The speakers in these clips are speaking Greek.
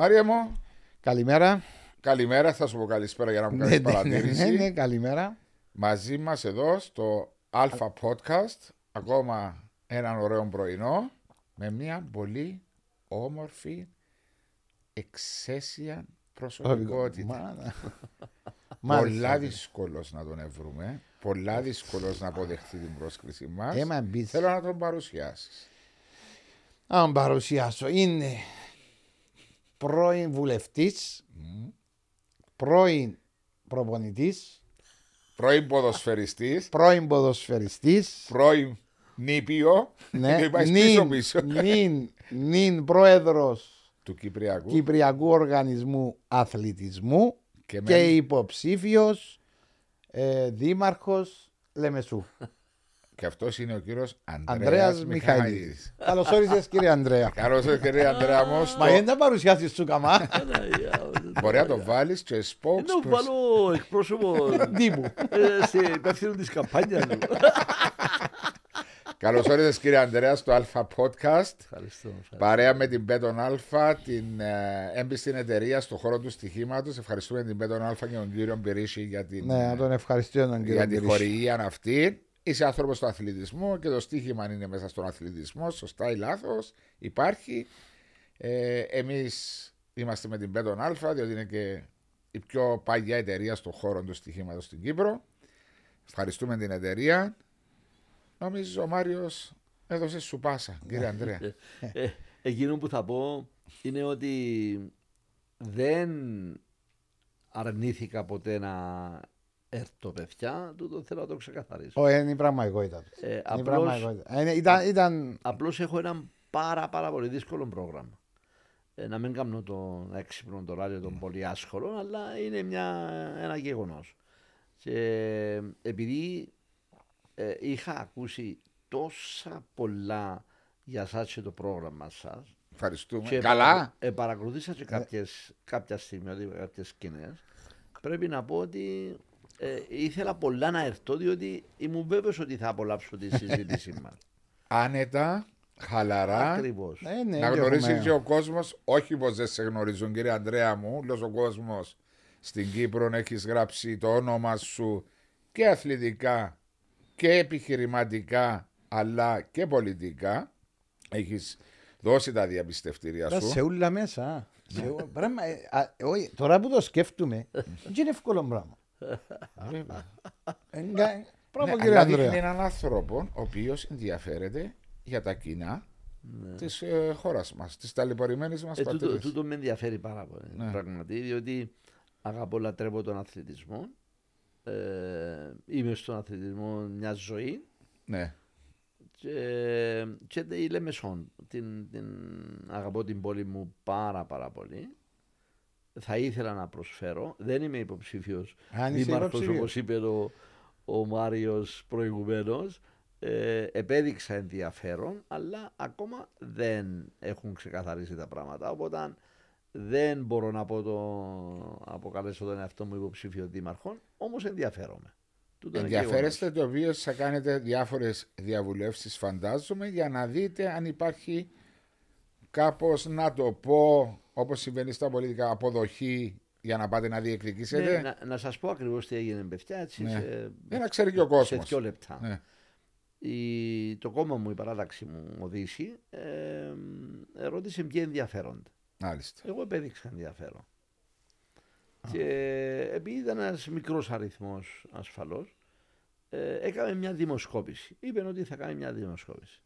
Μάρια μου, Καλημέρα. καλημέρα. Θα σου πω καλησπέρα για να μου Ναι, κάνεις ναι, παρατήρηση. ναι, ναι, καλημέρα. Μαζί μας εδώ στο Alpha Podcast, ακόμα έναν ωραίο πρωινό, με μια πολύ όμορφη, εξαίσια προσωπικότητα. Μάνα. Πολλά Μάλιστα. δύσκολος να τον βρούμε. Πολλά δύσκολος να αποδεχτεί την πρόσκληση μας. Έμα μπεις. Θέλω να τον παρουσιάσεις. Αν παρουσιάσω, είναι πρώην βουλευτής, πρώην προπονητής, Πρώην ποδοσφαιριστής, πρώην ποδοσφαιριστής, πρώην νήπιο. ναι, και πάει πίσω νυν, πίσω. νυν, νυν πρόεδρος Του Κυπριακού. Κυπριακού Οργανισμού Αθλητισμού Και και, με- υποψήφιος ε, δήμαρχος Λεμεσού. Και αυτός είναι ο κύριος Ανδρέας Ανδρέας Μιχαήλ. Μιχαήλης. Καλώς όρισες κύριε Ανδρέα. Καλώς ήρθατε, κύριε Ανδρέα μου. στο- Μα γιατί να παρουσιάσεις σου καμά. Μπορεί να το βάλεις και Να spokesperson. βάλω εκπρόσωπο Τύπου. ε, σε υπεύθυνο της καμπάνιας μου. Καλώς ήρθατε, κύριε Ανδρέα, στο Alpha Podcast. Ευχαριστώ. ευχαριστώ. Παρέα με την Πέτον Αλφα, την ε, έμπιστη εταιρεία στον χώρο του στοιχήματος. Ευχαριστούμε την Πέτον Αλφα και τον κύριο Μπυρίση για την, Ναι, να τον ευχαριστήσω τον κύριο για την Μπυρίση. χορηγία αυτή. Είσαι άνθρωπος του αθλητισμού και το στοίχημα είναι μέσα στον αθλητισμό. Σωστά ή λάθος. Υπάρχει. Ε, Εμείς είμαστε με την Πέτον Αλφα, διότι είναι και η πιο παγιά εταιρεία στον χώρο του στοιχήματος στην Κύπρο. Ευχαριστούμε την εταιρεία. Νομίζω ο Μάριος έδωσε σου πάσα, κύριε Ανδρέα. Ε, Εκείνο που θα πω είναι ότι δεν αρνήθηκα ποτέ να έρθω παιδιά, τούτο θέλω να το ξεκαθαρίσω. Όχι, είναι η πραγματικότητα τους. Ε, Είναι η απλώς- πραγματικότητα. Ε, Ήταν, ήταν Απλώς έχω ένα πάρα πάρα πολύ δύσκολο πρόγραμμα. Ε, να μην κάνω το έξυπνο το ράδιο των πολύ άσχολων, αλλά είναι μια, ένα γεγονός. Και επειδή ε, είχα ακούσει τόσα πολλά για σας και το πρόγραμμα σας Ευχαριστούμε. και Καλά. Ε, παρακολουθήσα και κάποιες, κάποια στιγμή, ότι κάποιες σκηνές. Πρέπει να πω ότι ε, ήθελα πολλά να έρθω, διότι ήμουν βέβαιος ότι θα απολαύσω τη συζήτηση μας. Άνετα, χαλαρά. Ακριβώς. ε, ναι, να και γνωρίσει έχουμε- και ο κόσμος, όχι πως δεν σε γνωρίζουν, κύριε Ανδρέα μου. Όλο ο κόσμος στην Κύπρο έχεις γράψει το όνομα σου και αθλητικά και επιχειρηματικά, αλλά και πολιτικά. Έχεις δώσει τα διαπιστευτήρια Ήταν σου. σε ούλα μέσα. α. Σε ού- πράγμα, ε, α, όχι, Τώρα που το σκέφτομαι, δεν είναι εύκολο πράγμα. Ε, νκα- Μπράβο Ναι, κύριε αλλά δείχνει Ανδρέα. έναν άνθρωπο ο οποίος ενδιαφέρεται για τα κοινά Ναι. της ε, χώρας μας, της ταλαιπωρημένης μας Ε, τούτο, πατρίδα. τούτο με ενδιαφέρει πάρα πολύ. Ναι. Πραγματικά, διότι αγαπώ, λατρεύω τον αθλητισμό. Ε, είμαι στον αθλητισμό μια ζωή Ναι. και, και η Λεμεσόν. Την, την, αγαπώ την πόλη μου πάρα πάρα πολύ. Θα ήθελα να προσφέρω. Δεν είμαι υποψήφιος Αν είσαι δήμαρχος υποψήφιος. όπως είπε ο, ο Μάριος προηγουμένως. Ε, επέδειξα ενδιαφέρον, αλλά ακόμα δεν έχουν ξεκαθαρίσει τα πράγματα. Οπότε δεν μπορώ να πω το, αποκαλέσω τον εαυτό μου υποψήφιο δήμαρχο, όμως ενδιαφέρομαι. Τούτο είναι Ενδιαφέρεστε το οποίο θα κάνετε διάφορες διαβουλεύσεις φαντάζομαι για να δείτε αν υπάρχει κάπως να το πω όπως συμβαίνει στα πολιτικά αποδοχή για να πάτε να διεκδικήσετε. Ναι, να, να σας πω ακριβώς τι έγινε παιδιά έτσι Ναι. σε, Για να ξέρει και ο σε κόσμος. δύο λεπτά. Ναι. Η, το κόμμα μου, η παράταξη μου, ο Δύση, ε, ρώτησε ποιοι ενδιαφέρονται. Μάλιστα. Εγώ επέδειξα ενδιαφέρον. Και επειδή ήταν ένας μικρός αριθμός ασφαλώς, ε, έκαμε μια δημοσκόπηση. Είπε ότι θα κάνει μια δημοσκόπηση.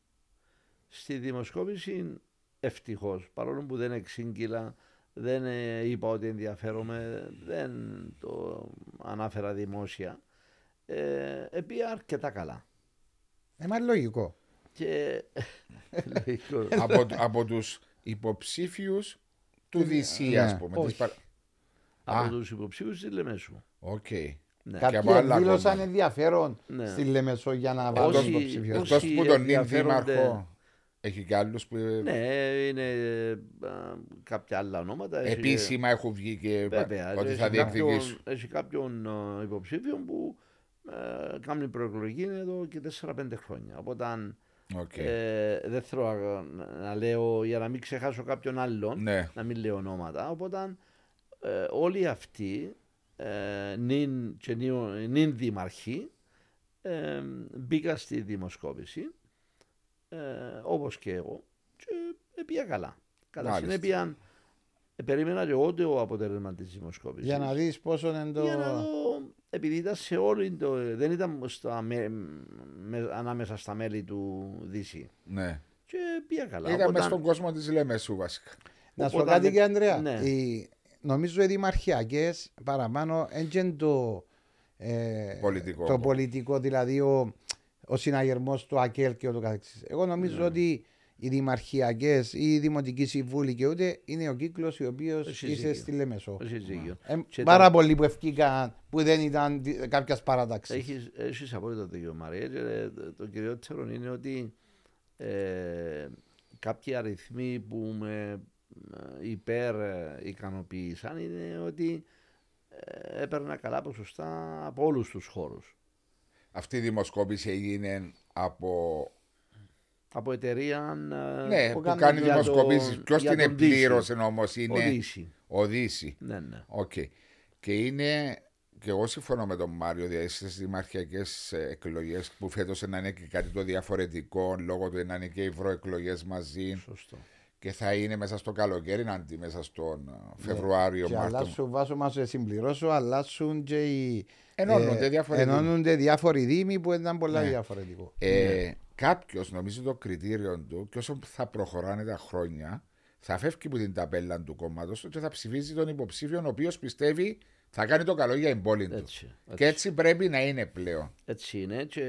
Στη δημοσκόπηση, ευτυχώς, παρόλο που δεν εξήγηλα, δεν ε, είπα ότι ενδιαφέρομαι, δεν το ανάφερα δημόσια, ε, επία αρκετά καλά. Ε, μα λογικό. Και. λογικό. από, από τους υποψήφιους του DC ναι, ας πούμε. όχι. της παρα- από Α. τους υποψήφιους της Λεμέσου. Οκ. Ναι. Κα- Κάποιοι από άλλα δήλωσαν κόμματα. ενδιαφέρον Ναι. στη Λεμεσό για να βάλουν Όσοι- υποψήφιο. όσοι- Εκτός που τον νυν ενδιαφέρονται- δήμαρχο έχει και άλλους που Ναι, είναι α, κάποια άλλα ονόματα. Έχει- επίσημα έχουν βγει και Βέβαια, ότι έχει θα κάποιον- διεκδικήσουν. Έχει κάποιον α, υποψήφιο που ε, κάνει προεκλογή εδώ και 4-5 χρόνια. Οπότε αν, Οκ. Ε, δεν θέλω να, να λέω για να μην ξεχάσω κάποιον άλλον, Ναι. να μην λέω ονόματα. Οπότε ε, όλοι αυτοί, ε, νυν, και νυ- νυν δήμαρχοι, ε, μπήκα στη δημοσκόπηση, ε, όπως και εγώ, και πήγα καλά. Κατά Μάλιστα. συνέπεια, ε, περίμενα και εγώ το αποτέλεσμα της δημοσκόπησης. Για να δεις πόσο είναι το. Για να δω, επειδή ήταν σε όλη το. Δεν ήταν στα, με, με- ανάμεσα στα μέλη του DC. ναι. Και πήγα καλά. Ήταν Οπότε- μέσα στον κόσμο της Λέμεσου βασικά. Να σου πω Οπότε κάτι δεν- και Ανδρέα. ναι. Οι, νομίζω οι δημαρχιακές παραπάνω έντζεν το, ε, Πολιτικό. το πολιτικό, δηλαδή ο, ο συναγερμός του ΑΚΕΛ και ούτω καθεξής. Εγώ νομίζω Ναι. ότι οι δημαρχιακές ή οι δημοτικοί συμβούλοι και ούτε είναι ο κύκλος ο οποίος Έχεις είσαι δίκιο. στη Λέμεσο. Έχεις δίκιο. Ε, Και πάρα τα- πολλοί που ευκήκαν που δεν ήταν κάποιας παράταξης. Έχεις, έχεις απόλυτο δίκιο Μαρία και ε, το κυριότερο είναι ότι ε, κάποιοι αριθμοί που με ε, υπέρ ε, ικανοποίησαν είναι ότι ε, έπαιρνα καλά ποσοστά από όλους τους χώρους. Αυτή η δημοσκόπηση έγινε από. Από εταιρεία ε, Ναι, που που κάνει κάνει για δημοσκοπήσεις. το- Ποιος για την τον Δύση. επλήρωσε όμως είναι. Οδύση. Ο Δύση. Ναι, ναι. Οκ. Και είναι. Και εγώ συμφωνώ με τον Μάριο, δηλαδή στις δημαρχιακές εκλογές που φέτος να είναι και κάτι το διαφορετικό, λόγω του να είναι και οι ευρωεκλογές μαζί Σωστό. Και θα είναι μέσα στο καλοκαίρι, αντί μέσα στον ε, Φεβρουάριο, Και Μάρτιο. αλλάσουν, βάζω μας σε συμπληρώσω, αλλάσουν και οι... Ενώνονται διάφοροι δήμοι. ενώνονται διάφοροι δήμοι που ήταν πολλά Ναι. διαφορετικό. Ε, Κάποιος νομίζω το κριτήριο του και όσο θα προχωράνε τα χρόνια, θα φεύγει από την ταπέλα του κόμματος και θα ψηφίζει τον υποψήφιο ο οποίος πιστεύει θα κάνει το καλό για την πόλη του. Έτσι, Και έτσι πρέπει να είναι πλέον. Έτσι είναι και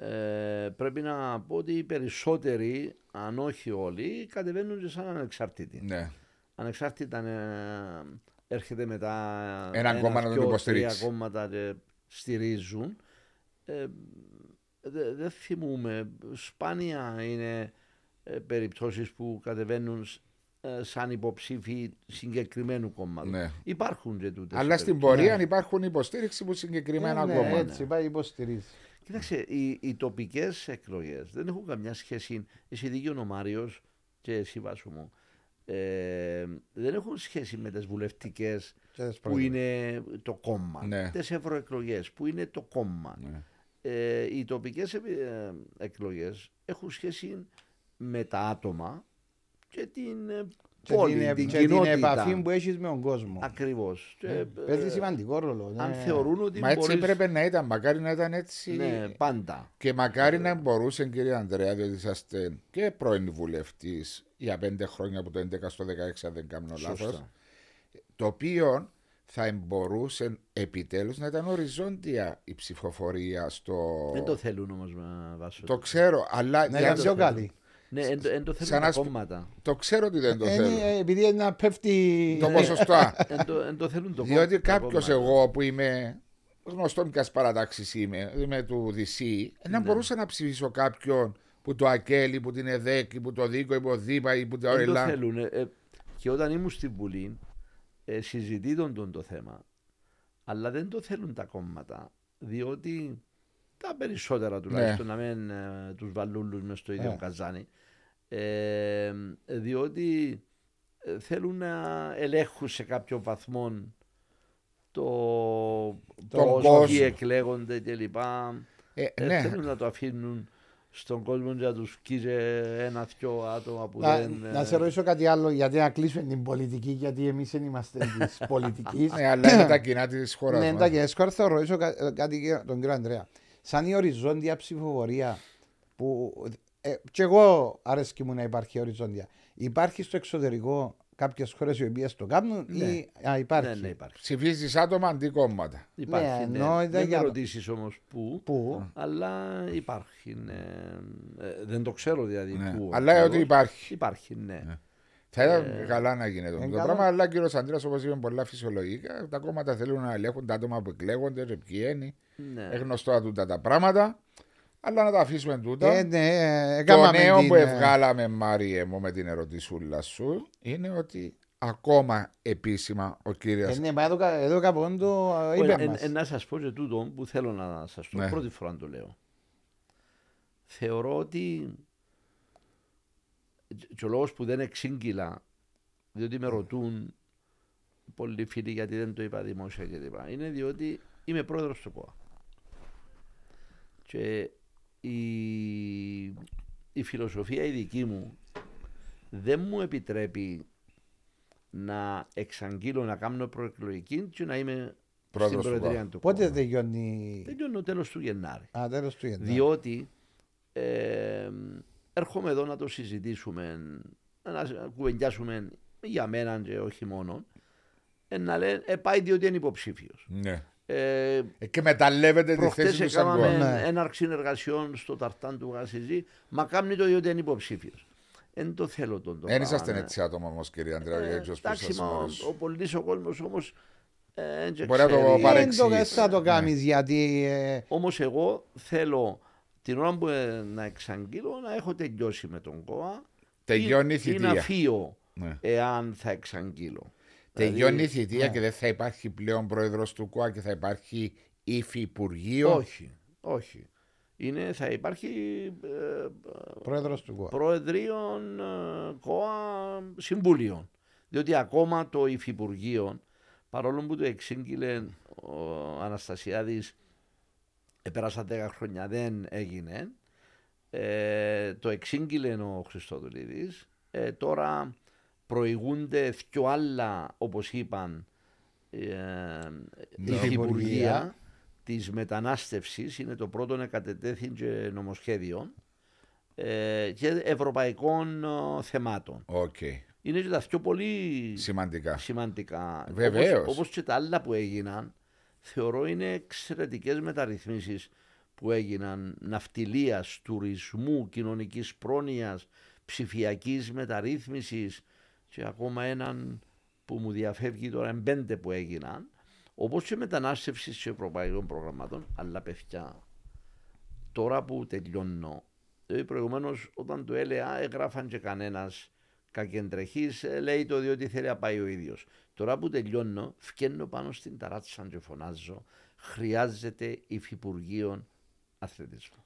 ε, πρέπει να πω ότι οι περισσότεροι, αν όχι όλοι, κατεβαίνουν και σαν ανεξάρτητοι. Ναι. Ανεξάρτητα ε, έρχεται μετά Έναν κόμμα να τον δυο, υποστηρίξει. τρία κόμματα και στηρίζουν. Ε, δε- δεν θυμούμε, σπάνια είναι ε, περιπτώσεις που κατεβαίνουν σ- ε, σαν υποψήφοι συγκεκριμένου κόμματος. Ναι. Υπάρχουν και τούτες. Αλλά οι στην περιπτώσεις. πορεία υπάρχουν υποστήριξη που συγκεκριμένα Ε, ναι, κόμματα. έτσι, πάει υποστηρίζει. Κοίταξε, οι, οι τοπικές εκλογές δεν έχουν καμιά σχέση. Εσύ δίκιο ο Μάριος και εσύ Βάσο μου. Ε, δεν έχουν σχέση με τις βουλευτικές Και τις που πρώτες. είναι το κόμμα. Ναι. Τις ευρωεκλογές που είναι το κόμμα. Ναι. Ε, οι τοπικές εκλογές έχουν σχέση με τα άτομα και την ε, Και πόλη, την, την, και την κοινότητα. επαφή που έχεις με τον κόσμο. Ακριβώς. Παίζεις σημαντικό ρόλο. αν ναι. θεωρούν ότι Μα έτσι μπορείς- έπρεπε να ήταν. Μακάρι να ήταν έτσι. Ναι, πάντα. Και μακάρι να μπορούσε, κύριε Ανδρέα, διότι είσαστε και πρώην βουλευτής για πέντε χρόνια από το 11 στο 16, αν δεν κάνω λάθος. Σωστά. Το οποίο θα μπορούσε επιτέλους να ήταν οριζόντια η ψηφοφορία στο. Δεν το θέλουν όμως να βάσω. Το ξέρω, αλλά. Να για- ήταν πιο καλή. Ναι, εν, το- εν το θέλουν Σαν τα να σπ- κόμματα. Το ξέρω ότι δεν το Ε, θέλω. ναι, επειδή είναι να πέφτει. Το ποσοστό. εν, το, εν το θέλουν το κόμμα- Διότι τα κάποιος κόμματα. εγώ που είμαι γνωστό μιας παρατάξης είμαι, είμαι του DC, να Ναι. μπορούσα να ψηφίσω κάποιον που το ΑΚΕΛ, που την ΕΔΕΚ, ή που το ΔΙΚΟ, ή που το ΔΥΠΑ, ή που το Δεν το ΕΛΑ. θέλουν. ε, ε, και όταν ήμουν στην Βουλή, ε, συζητήτων τον το θέμα. Αλλά δεν το θέλουν τα κόμματα. Διότι τα περισσότερα τουλάχιστον να μην ε, τους βαλούν μες στο ίδιο Ε. καζάνι. Ε, διότι ε, θέλουν να ελέγχουν σε κάποιο βαθμό το, Τον πώς κόσμο. ποιοι εκλέγονται κλπ. Ε, Ε, ναι, θέλουν να το αφήνουν στον κόσμο για να τους κοίρε ένα-δυο άτομα που Να, δεν... να ε, σε ρωτήσω κάτι άλλο, γιατί να κλείσουμε την πολιτική, γιατί εμείς δεν είμαστε της πολιτικής. ναι, αλλά είναι τα κοινά της χώρας. Ναι, εντάξει, έσκορα θα ρωτήσω κα- κάτι και τον κύριο Ανδρέα. Σαν η οριζόντια ψηφοφορία που. Ε, και εγώ αρέσκει μου να υπάρχει οριζόντια. Υπάρχει στο εξωτερικό κάποιες χώρες οι οποίες το κάνουν Ναι. ή α, υπάρχει; Ναι, ναι, υπάρχει. Ψηφίζεις άτομα αντί κόμματα. Υπάρχει, Ναι, ναι. εννοώ, ήταν Δεν για- με ρωτήσεις όμως πού, Πού; αλλά υπάρχει. Ναι. Ε, δεν το ξέρω δηλαδή Ναι. πού. Αλλά ακριβώς. ότι υπάρχει. Υπάρχει, ναι. Θα ήταν καλά να γίνεται ε, αυτό το καλά. πράγμα, αλλά κύριος Αντρέα, όπως είπε, πολλά φυσιολογικά. Τα κόμματα θέλουν να ελέγχουν τα άτομα που εκλέγονται, ρε, ποιοι είναι. ναι. Ε, γνωστό τούτα τα πράγματα. Αλλά να τα αφήσουμε τούτα. Ε, ναι, ε, Το έκαναμε νέο την, που ε, ευγάλαμε, Μάριε μου, με την ερωτησούλα σου, είναι ότι ακόμα επίσημα ο κύριος. Ε, ναι, μα εδώ, κα- εδώ κάπου το ε, Ε, είπε ε, μας. ε, να σας πω και τούτο που θέλω να σας το Ναι. πρώτη φορά το λέω. θεωρώ ότι και ο λόγος που δεν εξήγηλα, διότι με ρωτούν πολλοί φίλοι γιατί δεν το είπα δημόσια κλπ. Είναι διότι είμαι πρόεδρος του ΚΟΑ. Και η, η φιλοσοφία η δική μου δεν μου επιτρέπει να εξαγγείλω να κάνω προεκλογική και να είμαι Πρόεδρος στην του Προεδρία ΚΟΑ. του Πότε ΚΟΑ. τελειώνει; Τελειώνει τέλος του Γενάρη. Α, τέλος του Γενάρη. Διότι ε, έρχομαι εδώ να το συζητήσουμε, να κουβεντιάσουμε για μένα και όχι μόνο. Ε, να λένε, ε, πάει διότι είναι υποψήφιος. Ναι. Ε, Ε, και μεταλλεύεται τη Προχτές θέση του σαν έκαναμε γκολ. Ναι. έναρξη εργασιών στο Ταρτάν του Γασιζή, μα κάνει το διότι είναι υποψήφιος. Δεν το θέλω τον Δεν είσαστε έτσι άτομα όμως, κύριε Αντρέα, Ε, έτσι ω Εντάξει, μα ο, ο πολλής ο κόσμος όμως ε, δεν Μπορεί να το ξέρει. Δεν το παρεξηγήσει. θα το Ναι. κάνει γιατί. ε, Όμως εγώ θέλω την ώρα που ε, να εξαγγείλω να έχω τελειώσει με τον ΚΟΑ Τελειώνει η ή, ή να θητεία. φύγω Ναι. εάν θα εξαγγείλω. Τελειώνει η Δηλαδή, θητεία ναι. και δεν θα υπάρχει πλέον πρόεδρος του ΚΟΑ και θα υπάρχει υφυπουργείο; Όχι, όχι. Είναι, θα υπάρχει ε, Πρόεδρος του ΚΟΑ. προεδρίων ε, ΚΟΑ συμβούλιων. Διότι ακόμα το Υφυπουργείο, παρόλο που το εξήγηλε ο Αναστασιάδης, επέρασαν 10 χρόνια, δεν έγινε, ε, το εξήγηλε ο Χριστοδουλίδης, ε, τώρα προηγούνται δυο άλλα, όπως είπαν, ε, Υφυπουργεία. υφυπουργεία της μετανάστευσης, είναι το πρώτο να κατετέθη και νομοσχέδιο, ε, και ευρωπαϊκών ε, θεμάτων. Οκ. Είναι και τα πιο πολύ Σημαντικά. σημαντικά. Βεβαίως. Όπως, όπως και τα άλλα που έγιναν, θεωρώ είναι εξαιρετικές μεταρρυθμίσεις που έγιναν ναυτιλίας, τουρισμού, κοινωνικής πρόνοιας, ψηφιακής μεταρρύθμισης και ακόμα έναν που μου διαφεύγει τώρα, είναι πέντε που έγιναν, όπως και μετανάστευσης σε ευρωπαϊκών προγραμμάτων, αλλά παιδιά, τώρα που τελειώνω, δηλαδή προηγουμένως όταν το έλεγα έγραφαν και κανένας κακεντρεχής, λέει το διότι θέλει να πάει ο ίδιος. Τώρα που τελειώνω, φκαίνω πάνω στην ταράτσα και φωνάζω, χρειάζεται υφυπουργείο αθλητισμού.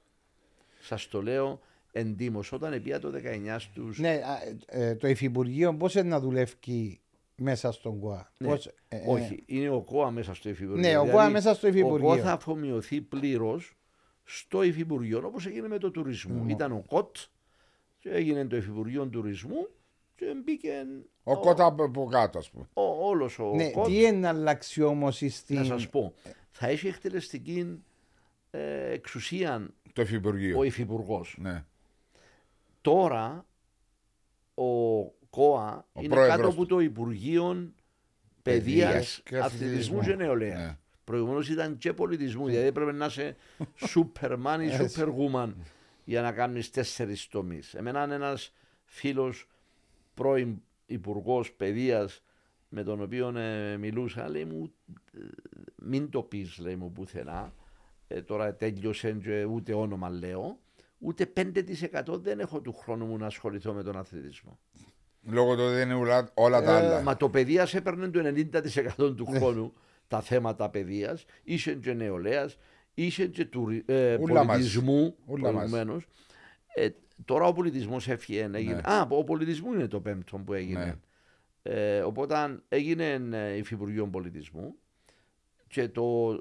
Σας το λέω εντύμω, όταν επία το 19 στου. Ναι, α, ε, το Υφυπουργείο πώς είναι να δουλεύει μέσα στον ΚΟΑ; Ναι. Πώς, ε, ε, Όχι, είναι ο ΚΟΑ μέσα στο Υφυπουργείο. Ναι, ο Δηλαδή, ΚΟΑ μέσα στο Ο Υφυπουργείο. ΚΟΑ θα αφομοιωθεί πλήρως στο Υφυπουργείο όπως έγινε με το τουρισμό. Μμμ. Ήταν ο ΚΟΤ και έγινε το Υφυπουργείο Τουρισμού και μπήκε Ο Κότα από από κάτω, ας πούμε. όλος ο Ναι, ΚΟΤ. τι είναι να αλλάξει όμως Να στην. σας πω, θα έχει εκτελεστική ε, εξουσία Το υφυπουργείο. ο Υφυπουργός. Ναι. Τώρα ο ΚΟΑ Ο είναι πρόεδρος κάτω του. από το Υπουργείο Παιδείας, Παιδείας και Αθλητισμού Αθλητισμού. και Νεολαία. Ναι. Προηγουμένως ήταν και πολιτισμού, δηλαδή έπρεπε να είσαι Superman ή Έτσι. Superwoman για να κάνεις τέσσερις τομείς. Εμένα είναι ένας φίλος πρώην Υπουργός Παιδείας με τον οποίο ε, μιλούσα, λέει μου, ε, μην το πεις, λέει μου πουθενά. Ε, τώρα τέλειωσε και ούτε όνομα λέω. Ούτε 5% δεν έχω του χρόνου μου να ασχοληθώ με τον αθλητισμό. Λόγω του ότι δεν είναι ουλα- όλα τα Ε, άλλα. Μα το παιδείας έπαιρνε το 90% του χρόνου τα θέματα παιδείας, είσαι και νεολαίας, είσαι και του ε, Ούλα μας. πολιτισμού Ούλα μας. προηγουμένως. Ε, τώρα ο πολιτισμός έφυγε. Έγινε. Ναι. Α, ο πολιτισμό είναι το πέμπτο που έγινε. Ναι. Ε, οπότε έγινε ε, υφυπουργείο πολιτισμού και το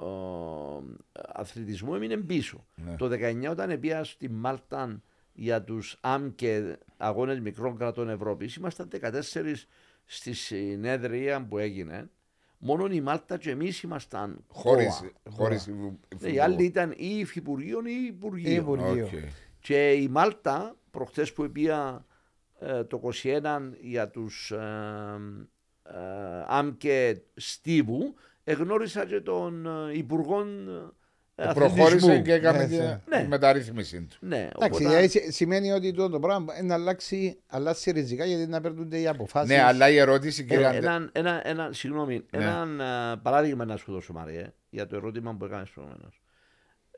ε, αθλητισμό έμεινε πίσω. Ναι. Το 19 όταν πήγα στη Μάλτα για τους ΑΜ και αγώνες μικρών κρατών Ευρώπης, ήμασταν 14 στη συνέδρια που έγινε. Μόνο η Μάλτα και εμείς ήμασταν Χωρίς, ΚΟΑ. χωρίς Ναι, υφυπουργό. οι άλλοι ήταν ή υφυπουργείων ή υπουργείων. Υπουργείο. Οκ. Και η Μάλτα, προχτές που πήγα ε, το 21 για τους ε, ε, ΑΜ και Στίβου, εγνώρισα και τον ε, Υπουργό ε, Προχώρησε Αθλητισμού. και έκανε Ναι, τη ναι. τη μεταρρύθμιση του. Ναι, Εντάξει, οπότε- δηλαδή σι- σημαίνει ότι το, το πράγμα είναι να αλλάξει, αλλάξει ριζικά γιατί να παίρνουν οι αποφάσεις. Ναι, αλλά η ερώτηση, κύριε Ε, Αντε- ένα, ένα, ένα, συγγνώμη, Ναι. ένα ε, παράδειγμα να σου δώσω Μαρία για το ερώτημα που έκανες προηγουμένως.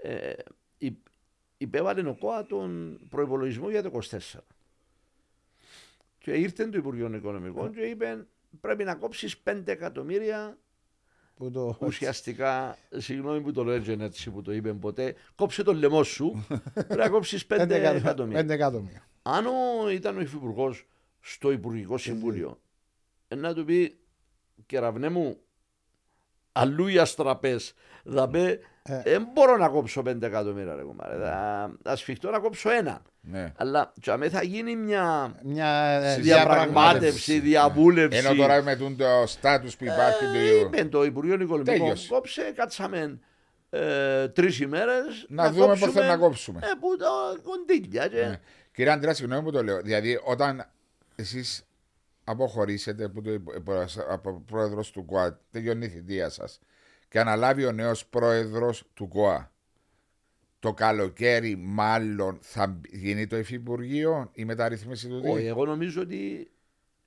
Ε, υ- υπέβαλε ο ΚΟΑ τον προπολογισμό για το 24. Και ήρθε το Υπουργείο Οικονομικών και είπε πρέπει να κόψεις 5 εκατομμύρια Που το... ουσιαστικά, συγγνώμη που το λέω έτσι, έτσι που το είπε ποτέ, κόψε το λαιμό σου, πρέπει να κόψεις 5 Πέντε εκατο- εκατομμύρια. πέντε εκατομμύρια. Αν ο, ήταν ο υφυπουργός στο Υπουργικό Συμβούλιο, ε, να του πει κεραυνέ μου, αλλού οι αστραπές, θα πει, Ε. δεν μπορώ να κόψω 5 εκατομμύρια. Ρε, κουμάρε. θα, θα σφιχτώ να κόψω ένα. Ναι. Αλλά για θα γίνει μια Μια ε, διαπραγμάτευση, διαβούλευση. Ενώ τώρα με τον το στάτους που υπάρχει Ε, του... είπε το Υπουργείο Οικονομικών, Τέλειωσε. κόψε, κάτσαμε ε, τρεις ημέρες. Να δούμε πώς θα να κόψουμε. Ε, που τα κονδύλια. Και... Ναι. Κύριε Αντρέα, συγγνώμη που το λέω. Δηλαδή, όταν εσείς αποχωρήσετε από το από πρόεδρος του ΚΟΑ, τελειώνει η θητεία σας και αναλάβει ο νέος πρόεδρος του ΚΟΑ, το καλοκαίρι μάλλον θα γίνει το Υφυπουργείο η μεταρρύθμιση του Όχι, ΔΗ. εγώ νομίζω ότι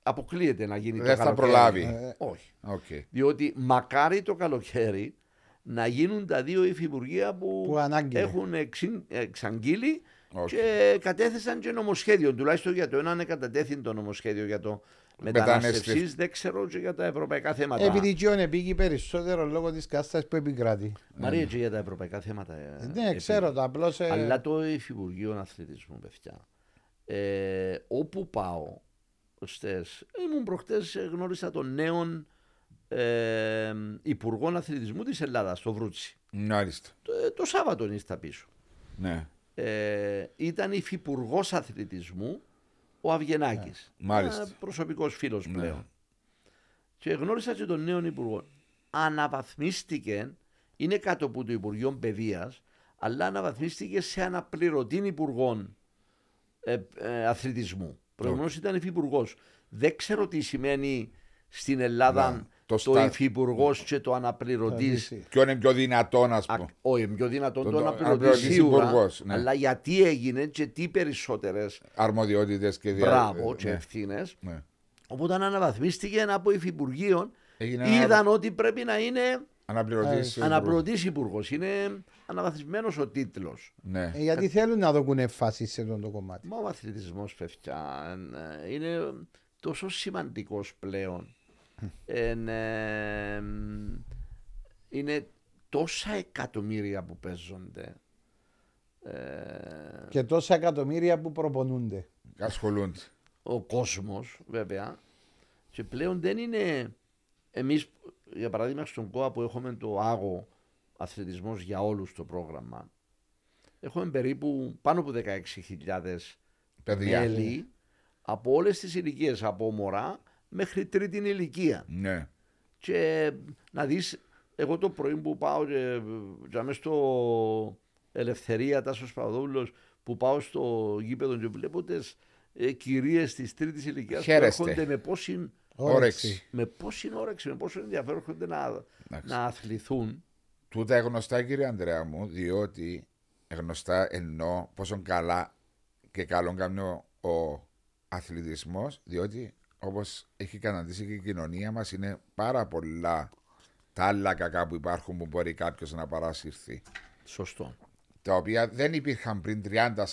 αποκλείεται να γίνει Δεν το θα καλοκαίρι. προλάβει. Ε, Όχι. Οκ. Διότι μακάρι το καλοκαίρι να γίνουν τα δύο υφυπουργεία που, Που ανάγκη. έχουν εξυ- εξαγγείλει Οκ. και κατέθεσαν και νομοσχέδιο. Τουλάχιστον για το ένα είναι κατατέθην το νομοσχέδιο για το μεταναστευσής. Μεταναστευ- Δεν ξέρω και για τα ευρωπαϊκά θέματα. Επειδή Τζιόν πήγε περισσότερο λόγω της κατάσταση που επικράτει. Μαρία και για τα ευρωπαϊκά θέματα. ε, Ναι, επειδή- ξέρω το απλώς. Αλλά το Υφυπουργείο Αθλητισμού, παιδιά. Ε, όπου πάω, στες, ήμουν προχτές, ε, γνώρισα τον νέον ε, Υπουργό Αθλητισμού της Ελλάδας, το Βρούτσι. Μάλιστα. Το, ε, το Σάββατο ήρθα πίσω. Ναι. Ε, ήταν υφυπουργός αθλητισμού ο Αυγενάκης. μάλιστα. Προσωπικός φίλος Ναι. πλέον. Και γνώρισα και τον νέο υπουργό. Αναβαθμίστηκε, είναι κάτω από το Υπουργείο Παιδείας, αλλά αναβαθμίστηκε σε αναπληρωτή υπουργό ε, ε, αθλητισμού. Προηγουμένως ήταν υφυπουργός. Δεν ξέρω τι σημαίνει στην Ελλάδα Ναι, το, το το στα- υφυπουργός και το αναπληρωτής. Ποιο είναι πιο δυνατό, ας Α, πούμε. Όχι, πιο δυνατόν Το- το, το αναπληρωτή αναπληρωτής σίγουρα, υπουργός, ναι. αλλά γιατί έγινε και τι περισσότερες Αρμοδιότητες και δια... μπράβο και ναι. ευθύνες. Ναι. Οπότε αναβαθμίστηκε από υφυπουργείο. Έγινε ένα Είδαν ότι πρέπει να είναι αναπληρωτής αναπληρωτής υπουργό. Είναι αναβαθμισμένος ο τίτλος. Ναι. Ε, γιατί θέλουν να δοκούν εμφάσει σε αυτό το κομμάτι. Μα ο αθλητισμός, παιδιά, ε, είναι τόσο σημαντικός πλέον. Εν, ε, είναι τόσα εκατομμύρια που παίζονται. Ε, Και τόσα εκατομμύρια που προπονούνται. Ασχολούνται. ο κόσμος βέβαια και πλέον δεν είναι εμείς για παράδειγμα στον ΚΟΑ που έχουμε το άγο αθλητισμός για όλους το πρόγραμμα έχουμε περίπου πάνω από 16.000 Παιδιά. μέλη από όλες τις ηλικίες από μωρά μέχρι τρίτη ηλικία Ναι. και να δεις εγώ το πρωί που πάω και, και μέσα στο Ελευθερία Τάσος Παπαδόπουλος που πάω στο γήπεδο και βλέπω τις ε, κυρίες της τρίτης ηλικίας που Χαίρεστε. έρχονται με πόση, Όρεξη. με πόση όρεξη, με πόσο ενδιαφέρον έρχονται να, Εντάξει. να αθληθούν. Τούτα γνωστά κύριε Ανδρέα μου, διότι γνωστά εννοώ πόσο καλά και καλό κάνει ο, ο αθλητισμός, διότι όπως έχει καταντήσει και η κοινωνία μας είναι πάρα πολλά τα άλλα κακά που υπάρχουν που μπορεί κάποιος να παρασυρθεί. Σωστό. Τα οποία δεν υπήρχαν πριν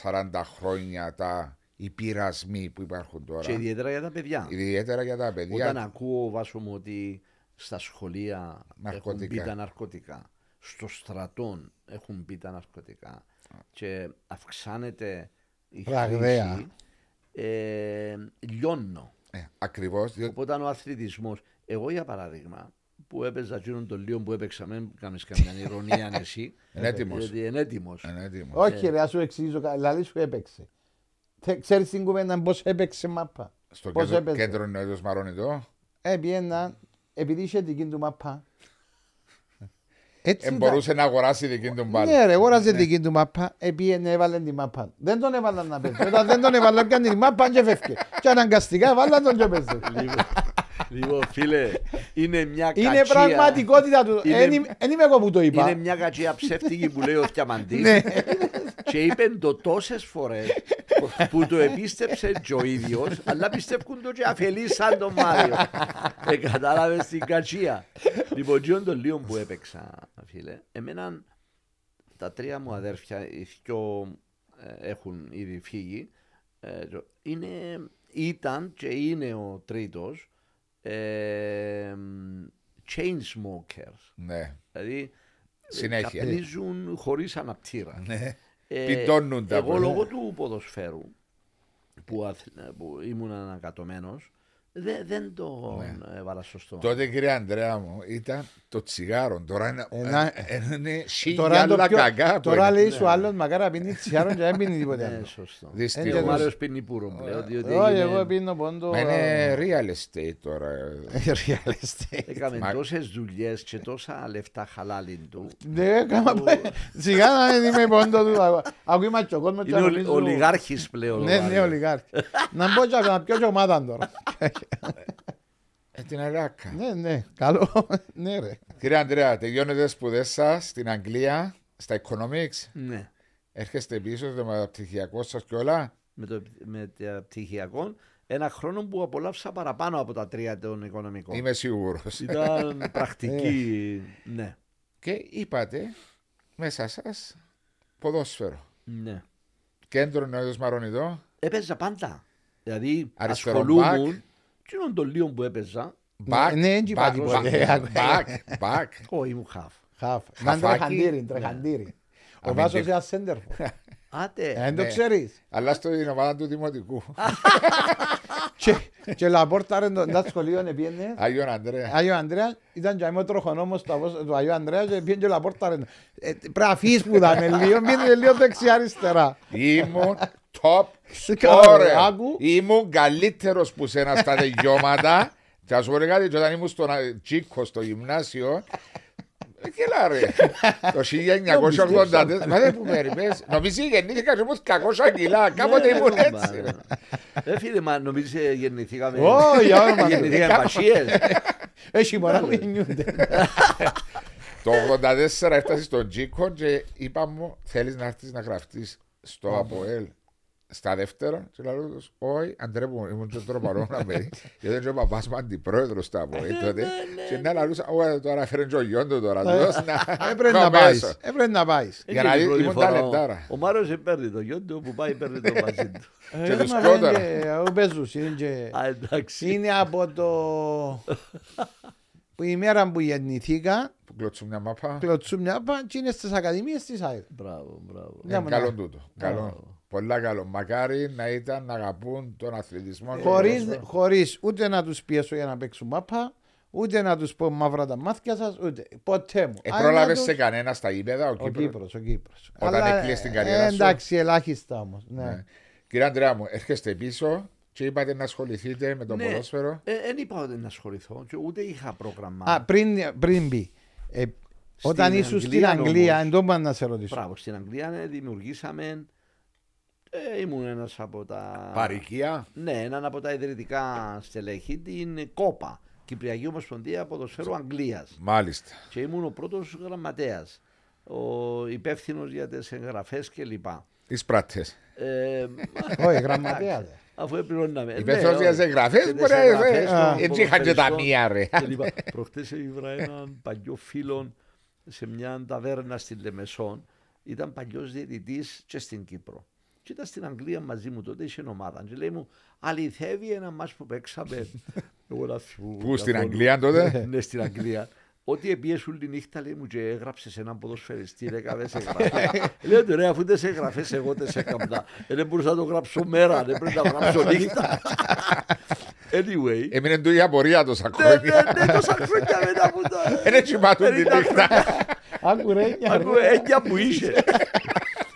30-40 χρόνια τα οι πειρασμοί που υπάρχουν τώρα. Και ιδιαίτερα για τα παιδιά. Ιδιαίτερα για τα παιδιά. Όταν ακούω βάσο μου ότι στα σχολεία έχουν μπει Ναρκωτικά. τα ναρκωτικά, στο στρατόν έχουν μπει τα ναρκωτικά και αυξάνεται η Ραγδαία. χρήση, ε, λιώνω. Ε, ακριβώς, διότι Οπότε ο αθλητισμός, εγώ για παράδειγμα, που έπαιζα εκείνον τον λίγο που έπαιξα, μην κάνεις καμιά ηρωνία αν εσύ, είναι έτοιμος. γιατί είναι έτοιμος. Είναι έτοιμος. Όχι, ρε, ας σου εξηγήσω. κα- Λαλή σου έπαιξε. Ξέρεις την κουβέντα πώς έπαιξε μάπα. Στο Πώς κέντρο, έπαιζε. κέντρο νεόδος Μαρονιτό. Ε, πιένα, επειδή είχε δική του μάπα. Έτσι Ε, ήταν. μπορούσε να αγοράσει δική του μπάλα. Ναι, ρε, αγόραζε δική του μάπα, επίενε, έβαλε τη μάπα. Δεν τον έβαλαν να παίζει. Όταν δεν τον έβαλαν, έκανε τη μάπα και φεύγε. Και αναγκαστικά έβαλαν τον και παίζει. Λοιπόν, λοιπόν, φίλε, είναι μια Είναι κατσία- πραγματικότητα του. Είναι- Δεν είμαι δεν είμαι εγώ που το είπα. Είναι μια κατσία ψεύτικη που λέει ο Θιαμαντής Ναι. και είπε το τόσες φορές που το επίστεψε και ο ίδιος αλλά πιστεύουν το και αφελείς σαν τον Μάριο. ε, κατάλαβες την κατσία. Λοιπόν, και τον λίγο που έπαιξα, φίλε, εμένα τα τρία μου αδέρφια, οι δυο ε, έχουν ήδη φύγει, ε, το- είναι, ήταν και είναι ο τρίτος ε, chain smokers. Ναι. Δηλαδή Συνέχεια. καπνίζουν χωρίς αναπτήρα. Ναι. Ε, Πιτώνουν τα Εγώ πράγματα. λόγω του ποδοσφαίρου που, αθ- που ήμουν ανακατωμένος δεν, δεν το Ναι. έβαλα στο στόμα. Τότε κύριε Ανδρέα μου ήταν το τσιγάρο. Τώρα είναι, Ένα- ε, ε, είναι Τώρα, χίλια το άλλα πιο- κακά. που τώρα είναι. λέει σου άλλος μακάρα πίνει τσιάρο και δεν πίνει τίποτε Ναι, άλλο. σωστό. Δυστυχώς. Και ο Ε, Μάριος πίνει πουρο πλέον, διότι Όχι, έγινε- εγώ πίνω πόντο. Μα είναι real estate τώρα. Real estate. έκαμε Μα- τόσες δουλειές και τόσα λεφτά χαλάλιν του. Ναι, κάμα Σιγά να μην είμαι πόντο του. Ακούει μας και ο κόσμος και Είναι ο, νομίζω- ολιγάρχης πλέον. ο Ναι, ναι, Μάριος. ολιγάρχη. Να μπω και να πιω και ομάδα τώρα. Ε, την αλάκα. Ναι, ναι, καλό. Ναι ρε. Κύριε Ανδρέα, τελειώνετε σπουδές σας στην Αγγλία, στα economics. Ναι. Έρχεστε πίσω το μεταπτυχιακό σας και όλα. Με το με τα πτυχιακό, ένα χρόνο που απολαύσα παραπάνω από τα τρία των οικονομικών. Είμαι σίγουρος. Ήταν πρακτική. ναι. και είπατε μέσα σας ποδόσφαιρο. ναι. Κέντρο νέο Μαρονιδό. Έπαιζα πάντα. Δηλαδή Αριστερό ασχολούμουν. Τι είναι το λίγο που έπαιζα. Back, ναι, έτσι back, πάει τίποτε. back, back, back. Όχι, ήμουν χαφ. Χαφ. Ήταν Χαφάκι. τρεχαντήρι, τρεχαντήρι. Ο Αμυντικ- Βάσος είναι σέντερφο. Άτε. Δεν το Ναι. ξέρεις. Αλλά στο την ομάδα του Δημοτικού. Και- Και λαπόρταρε το το σχολείο πήγαινε. Άγιον Ανδρέα. Άγιο Ανδρέα ήταν και ο τροχονόμος του αβός- του Αγίου Ανδρέα και πήγαινε και λαπόρταρε. Ε, Πρέπει να αφήσεις που ήταν λίγο, πήγαινε λίγο δεξιά αριστερά. Ήμουν top Καλά, scorer. άκου. Ήμουν καλύτερος που σένα στα τελειώματα. Θα σου πω ρε κάτι, και όταν ήμουν στον Α- Τσίκο στο γυμνάσιο, ε, Κοίτα ρε, το 1984, μα δεν που περιμένεις, νομίζεις γεννήθηκας και ήμουν 200 κιλά, κάποτε Ναι, ήμουν ρε, έτσι. ρε. Ε, φίλε, μα νομίζεις ε, γεννηθήκαμε. Ω, για όνομα του. Γεννηθήκαμε πασίες. Έχει μωρά που γεννιούνται. Το 84 έφτασε στον Τσίκο και είπα μου, θέλεις να έρθεις να γραφτείς στο ΑΠΟΕΛ στα δεύτερα και λέω τους, όχι, Αντρέ μου, ήμουν και τώρα παρόν να με γιατί είναι ο παπάς μου αντιπρόεδρος στο ΑΠΟΕΛ τότε και να λαλούσα, όχι, τώρα φέρνει και ο γιον του τώρα, δώσ' να Έπρεπε πάω να πάεις. μέσω». Έπρεπε να πάεις. Για Έτσι να είναι η δει- πρώτη ήμουν φορά ο- ταλεντάρα. Ο Μάριος παίρνει το γιο του, που πάει παίρνει το μαζί του. Και τους Ε, πιο μα, τώρα. είναι, Ο Μπέζους είναι και... Α, εντάξει. Είναι από το... που η μέρα που γεννηθήκα, Που κλωτσούν μια μάπα, κλωτσού μια πα και είναι στις ακαδημίες της ΑΕΔ. Μπράβο, μπράβο. Ναι, είναι μου, καλό ναι. τούτο, καλό. Πολλά καλό. Μακάρι να ήταν να αγαπούν τον αθλητισμό. και το Χωρίς, ποδόσφαιρο. χωρίς ούτε να τους πιέσω για να παίξουν μάπα, ούτε να τους πω μαύρα τα μάτια σας, ούτε ποτέ μου. Ε, Αν πρόλαβες να τους- σε κανένα στα ύπεδα, ο Ο Κύπρος; Κύπρος, ο Κύπρος. Όταν Αλλά, έκλειες την ε, καριέρα σου; Εντάξει, ελάχιστα όμως. Ναι. Ναι. Κύριε Αντρέα μου, έρχεστε πίσω και είπατε να ασχοληθείτε με το Ναι. ποδόσφαιρο. Ε, Δεν είπα ότι να ασχοληθώ και ούτε είχα πρόγραμμα. Α, πριν, πριν μπει. Ε, όταν ήσουν στην Αγγλία Αγγλία, όμως. εν τω πάνε να σε ρωτήσω. Μπράβο, στην Αγγλία ε, δημιουργήσαμε. Ε, ήμουν ένας από τα. Παρικία. Ναι, έναν από τα ιδρυτικά στελέχη, την ΚΟΠΑ, Κυπριακή Ομοσπονδία Ποδοσφαίρου Αγγλίας. Μάλιστα. Και ήμουν ο πρώτος γραμματέας. Ο υπεύθυνος για τις εγγραφές κλπ. Τις πράτε. Ε, Όχι, γραμματέα. δε. Αφού επληρώναμε. Υπεύθυνος για τις εγγραφές, μπορεί να- ε, έτσι είχαν και τα μία, ρε. Προχτές ήβρα έναν παλιό φίλο σε μια ταβέρνα στη Λεμεσόν. Ήταν παλιός διαιτητής και στην Κύπρο. Και ήταν στην Αγγλία μαζί μου τότε, είχε ομάδα. Και λέει μου, αληθεύει ένα μάτς που παίξαμε. Εγώ να θυμούμαι Πού στην καθόλου. Αγγλία τότε; Ναι, στην Αγγλία. Ότι επίες όλη τη νύχτα λέει μου και έγραψε έναν ποδοσφαιριστή, ρε καβές εγγραφές. Λέω του ρε αφού δεν σε εγγραφές εγώ δεν σε έκαμπλα. Ε, Δεν μπορούσα να το γράψω μέρα, δεν πρέπει να γράψω νύχτα. Anyway. Έμεινε του η απορία τόσα Ναι, ναι, χρόνια. ναι, τόσα χρόνια μετά που το... Δεν έτσι μάθουν τη Περίτα νύχτα. Άκου ρε, για Ακούω ρε. έννοια που είσαι.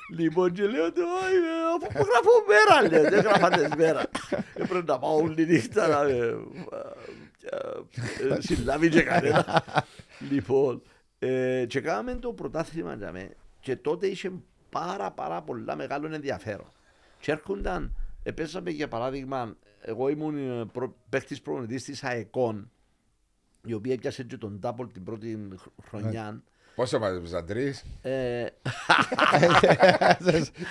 Λοιπόν, και λέω του, «Ω, ε, αφού που γράφω μέρα, λέω, δεν γράφατε μέρα. Έπρεπε να πάω όλη νύχτα να με ε, ε, συλλάβει και κανένα. Λοιπόν, ε, και κάναμε το πρωτάθλημα για με, και τότε είχε πάρα πάρα πολλά μεγάλο ενδιαφέρον. Και έρχονταν, επέσαμε για παράδειγμα, εγώ ήμουν ε, προ, παίχτης προπονητής της ΑΕΚΟΝ, η οποία έπιασε και τον Τάπολ την πρώτη χρονιά. Πόσο μαζεύσαν τρεις Ε,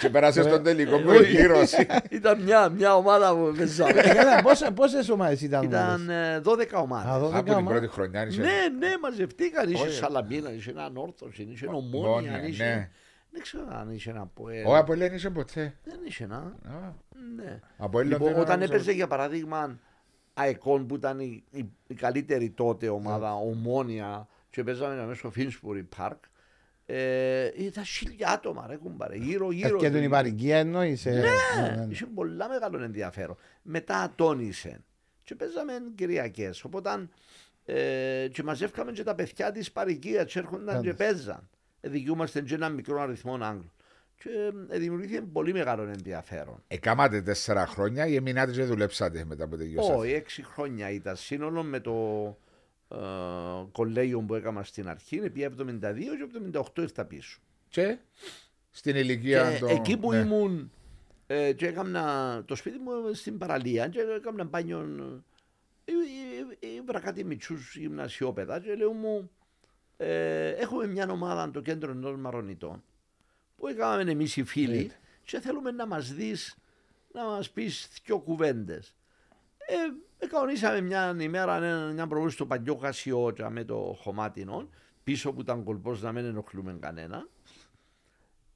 και πέρασε στον τελικό που όχι. γύρωση. ήταν μια, μια ομάδα που παίζαμε. Ε, καλά, πόσα- Πόσες ομάδες ήταν Ήταν όλες; ε, 12 Α, ομάδες. δώδεκα Από την ομάδες. πρώτη χρονιά είσαι. Ναι, ναι, μαζευτήκαν. Είχε Όχι. Σαλαμίνα, είχε έναν όρθος, είχε Ομόνια, ομόνια, ναι. είχε... Δεν ξέρω αν είχε ένα ποέλ. Ο Απολέν είσαι ποτέ. Δεν είχε ένα. Α, Ναι. Από Έλληνα Λοιπόν, δεν όταν άκουσα. έπαιζε για παράδειγμα ΑΕΚΟΝ που ήταν η, η, η καλύτερη τότε ομάδα, ομόνια, και παίζαμε μέσα στο Φίνσπουρι Πάρκ. Ε, ήταν χίλια άτομα, ρε κουμπάρε, γύρω γύρω. Και του. την υπαρικία εννοείσαι. Ναι, είχε πολλά μεγάλο ενδιαφέρον. Μετά τόνισε. Και παίζαμε Κυριακές. Οπότε ε, και μαζεύκαμε και τα παιδιά της παροικία, και έρχονταν και παίζαν. Ε, δικαιούμαστε και ένα μικρό αριθμό Άγγλων. Και ε, δημιουργήθηκε πολύ μεγάλο ενδιαφέρον. Εκάματε τέσσερα χρόνια ή εμεινάτε και δουλέψατε μετά που τελειώσατε; Όχι, έξι χρόνια ήταν σύνολο με το ε, κολέγιο που έκανα στην αρχή. Επί 72 και 78 ήρθα πίσω. Και στην ηλικία Και των- εκεί που ναι. ήμουν ε, και έκανα το σπίτι μου στην παραλία και έκανα μπάνιο ε, ε, ε, ήβρα κάτι μητσούς γυμνασιόπαιδα και λέω μου ε, έχουμε μια ομάδα το κέντρο ενός μαρονιτών που έκαναμε εμείς οι φίλοι και θέλουμε να μας δεις να μας πεις δυο κουβέντες. Ε, ε, κανονίσαμε μια ημέρα ένα, μια προβολή στο παλιό Κασιότσα με το χωμάτινο πίσω που ήταν κολπός να μην ενοχλούμε κανένα.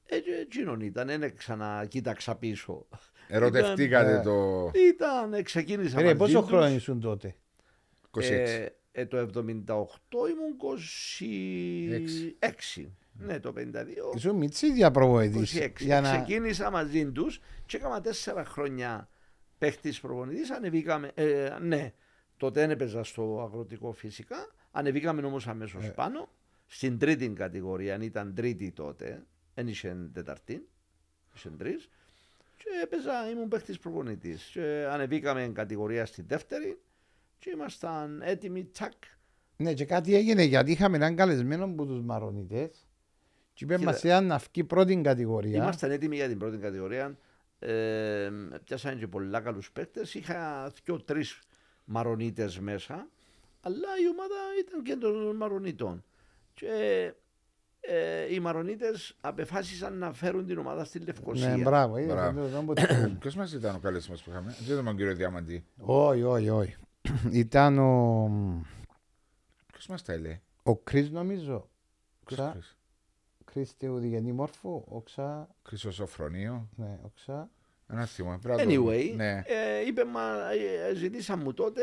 Ε, και εκείνον ήταν, δεν ξανακοίταξα πίσω. Ερωτευτήκατε Ήταν, το Ήταν, ε, ξεκίνησα Ρε, μαζί πόσο τους. χρόνο ήσουν τότε; 26. Ε, ε, το 78 ήμουν 26. Ναι, το 52. Ήσουν μητσίδια προβοητής. 26. Για να... Ξεκίνησα μαζί τους και έκανα τέσσερα χρόνια παίχτης προπονητής. Ανεβήκαμε. Ε, ναι, τότε δεν έπαιζα στο αγροτικό φυσικά. Ανεβήκαμε όμως αμέσως Ε. πάνω. Στην τρίτη κατηγορία, αν ήταν τρίτη τότε, δεν είχε τεταρτή, είχε τρεις. Και έπαιζα, ήμουν παίχτης προπονητής. Και ανεβήκαμε κατηγορία στη δεύτερη και ήμασταν έτοιμοι, τσακ. Ναι, και κάτι έγινε γιατί είχαμε έναν καλεσμένο από τους Μαρονιτές και είπε Κοίτα. μας ήταν να βγει πρώτη κατηγορία. Ήμασταν έτοιμοι για την πρώτη κατηγορία. Ε, πιάσανε και πολλά καλούς παίκτες. Είχα δύο-τρει μαρονίτες μέσα. Αλλά η ομάδα ήταν και των μαρονίτων. Και ε, οι μαρονίτες απεφάσισαν να φέρουν την ομάδα στη Λευκοσία. Ναι, μπράβο. είδες, Μπράβο. δεν το- δεν το- Ποιος μας ήταν ο καλεσμό που είχαμε, δεν ήταν ο κύριο Διαμαντή. Όχι, όχι, όχι. Ήταν ο, Ποιος μας τα έλεγε, ο Κρίς νομίζω. Ποιος Ξα, Χρυσ- Κρίς Θεοδηγενή Μόρφου, ο Ξα, Χρυσοσοφρονίο, ναι, ο Ξα. ένα θυμό. πρέπει να το- Anyway, Ναι. ε, είπε, μα, ε, ζητήσα μου τότε,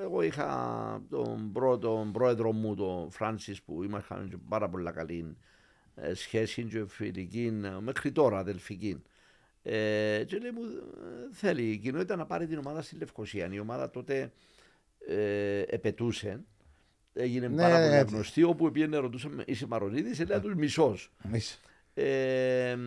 εγώ είχα τον πρώτο πρόεδρο μου, τον Φράνσις, που είχαμε και πάρα πολλά καλή ε, σχέση και φιλική, ε, μέχρι τώρα αδελφική. Ε, και λέει μου, ε, θέλει η κοινότητα να πάρει την ομάδα στη Λευκοσία. Η ομάδα τότε ε, επετούσε. Έγινε Ναι, πάρα πολύ έτσι. γνωστή, όπου πήγαινε ρωτούσαμε, είσαι Μαρονίδης, έλεγα τους μισός. Είσαι. Ε, μ,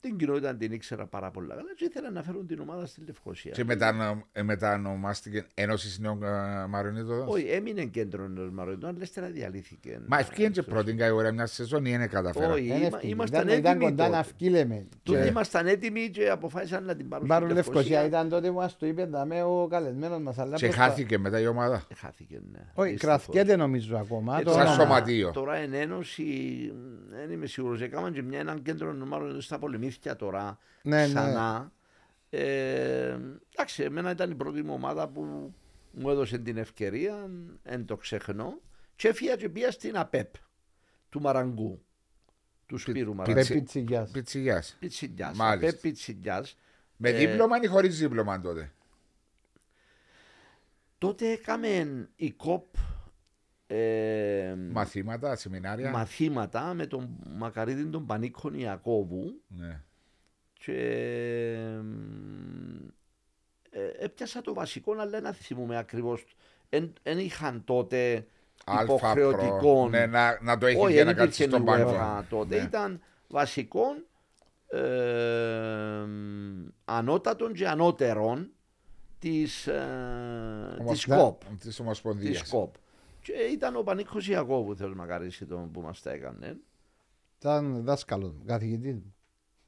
την κοινότητα την ήξερα πάρα πολλά καλά και ήθελα να φέρουν την ομάδα στη Λευκοσία. Και μετα, ε, μετανομάστηκε Ένωσης Νέων ε, Μαρονίδων. Όχι, έμεινε κέντρο ενό Μαρονιτών, αλλά ύστερα διαλύθηκε. Μα ευκαιρία και πρώτη κατηγορία μια σεζόν ή είναι καταφέρα. Όχι, Δεν είμα- έφυγε. ήμασταν Ήταν- Ήταν έτοιμοι κοντά να τότε. βγει λέμε. Τότε Και- ήμασταν έτοιμοι και αποφάσισαν να την πάρουν Πάρουν στη Λευκοσία ήταν τότε που μας το είπε δαμέ ο καλεσμένος μας. αλλά Και προς τα- χάθηκε μετά η ομάδα. Ε, Χάθηκε, ναι. Όχι, δυστυχώς. κρατιέται νομίζω ακόμα. Ε, το σαν όνομα. σωματείο. Τώρα εν ένωση, δεν είμαι σίγουρος, έκαναν και μια έναν κέντρο μάλλον στα πολεμήθια τώρα, Ναι, ναι. ξανά. Ε, εντάξει, εμένα ήταν η πρώτη μου ομάδα που μου έδωσε την ευκαιρία, δεν το ξεχνώ. Και έφυγα και πήγα στην ΑΠΕΠ του Μαραγκού, του Σπύρου Μαραγκού. Πε πιτσιγιάς. Πιτσιγιάς. Πιτσιλιάς, Μάλιστα. ΑΠΕΠ Πιτσιλιάς. Με Ε, δίπλωμα ή χωρίς δίπλωμα τότε; Τότε έκαμε η ΚΟΠ ε, Μαθήματα, σεμινάρια. μαθήματα με τον Μακαρίδη τον Πανίκον Ιακώβου Ναι. και ε, έπιασα το βασικό αλλά δεν θυμούμαι ακριβώς δεν είχαν τότε Αλφα υποχρεωτικό προ. Ναι, να, να το έχει όχι για δεν να κάτσει υπήρχε στον πάγκο. UEFA τότε Ναι. ήταν βασικό ε, ανώτατων και ανώτερων της, ε, της Ναι. ΚΟΠ Της της Ομοσπονδία. ΚΟΠ. Και ήταν ο Πανίκος Ιακώβου, Θεός μακαρίσει τον που μας τα έκανε. Ήταν δάσκαλος μου, καθηγητής μου.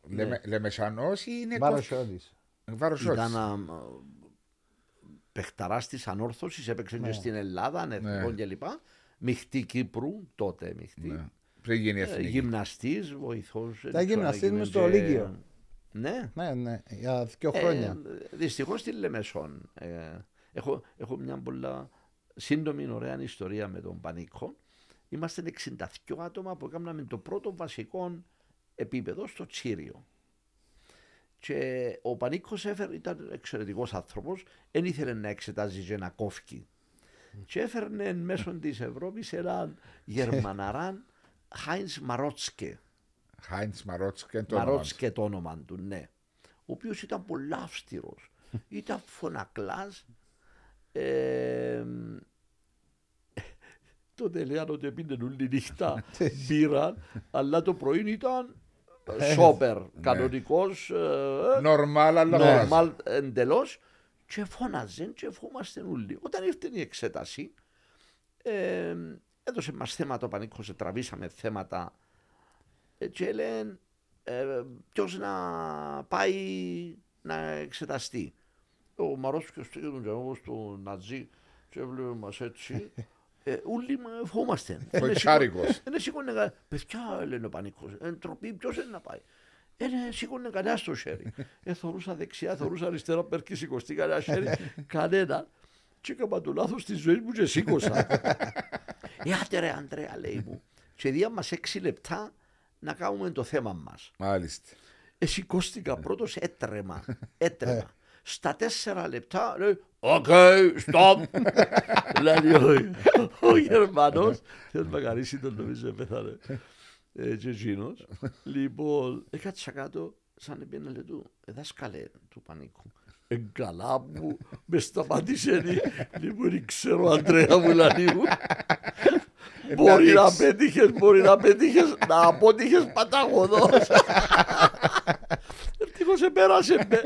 Λέμε, Λεμεσανό ή είναι Βάρος Βάρος Ήταν α, παιχταράς της ανόρθωσης, έπαιξε Ναι. και στην Ελλάδα, εθνικό κλπ. Μιχτή Κύπρου, τότε μιχτή. Ναι. Πριν γίνει Ε, εθνική. γυμναστής, βοηθός. δεν Ήταν ξέρω, γυμναστής έγινε μες στο και- Λύκειο. Ναι. Ναι, ναι, για δύο χρόνια. Ε, Δυστυχώς στη Λεμεσόν. Ε, έχω, έχω μια πολλά σύντομη ωραία ιστορία με τον Πανίκο. Είμαστε 62 άτομα που έκαναμε το πρώτο βασικό επίπεδο στο Τσίριο. Και ο Πανίκος έφερε, ήταν εξαιρετικός άνθρωπος, δεν ήθελε να εξετάζει και να κόφει. Και έφερνε μέσω της Ευρώπης έναν Γερμαναράν, Χάινς Μαρότσκε. Χάιντ Μαρότσκε το όνομα του. Μαρότσκε το όνομα του, ναι. Ο οποίος ήταν πολύ αυστηρός. ήταν φωνακλάς. Ε, τότε λέγανε ότι πίνουν όλη νύχτα μπύρα, αλλά το πρωί ήταν σόπερ, κανονικός, ε, Νορμάλ, αλλά Ναι. χωράς. νορμάλ εντελώς και φώναζε και φόμαστε όλοι. Όταν ήρθε η εξέταση, ε, έδωσε μας θέματα ο Πανίκος, τραβήσαμε θέματα ε, και λένε ε, ποιος να πάει να εξεταστεί. Ο Μαρόσκιος του ίδιου εγώ στο Νατζί και έβλεπε μας έτσι. Ε, όλοι μα φόμαστε. Κοτσάρικος. Δεν σήκωνε κανένα. Παιδιά, λένε ο Πανίκος. Εντροπή, ποιος είναι να πάει. Δεν σήκωνε κανένας στο χέρι. Ε, θωρούσα δεξιά, θωρούσα αριστερά, πέρκει σηκωστεί κανένα χέρι. Κανένα. Και έκανα το λάθος της ζωής μου και σήκωσα. ε, άντε ρε Αντρέα, λέει μου. Και δία μας έξι λεπτά να κάνουμε το θέμα μας. Μάλιστα. Ε, σηκώστηκα πρώτος, έτρεμα. Έτρεμα. Στα τέσσερα λεπτά λέει «Οκ, stop». Δηλαδή ο, ο Γερμανός, θέλεις να καρίσει τον νομίζω πέθανε. Ε, και εκείνος. Λοιπόν, έκατσα κάτω σαν επίνα λέει του, «Ε, δάσκαλε του πανίκου. Εγκαλά μου, με σταματήσε λοιπόν, δεν ξέρω Αντρέα μου λαλή μου. Μπορεί να δείξει. πέτυχες, μπορεί να πέτυχες, να αποτύχες παταγωδός. Ευτυχώς επέρασε με.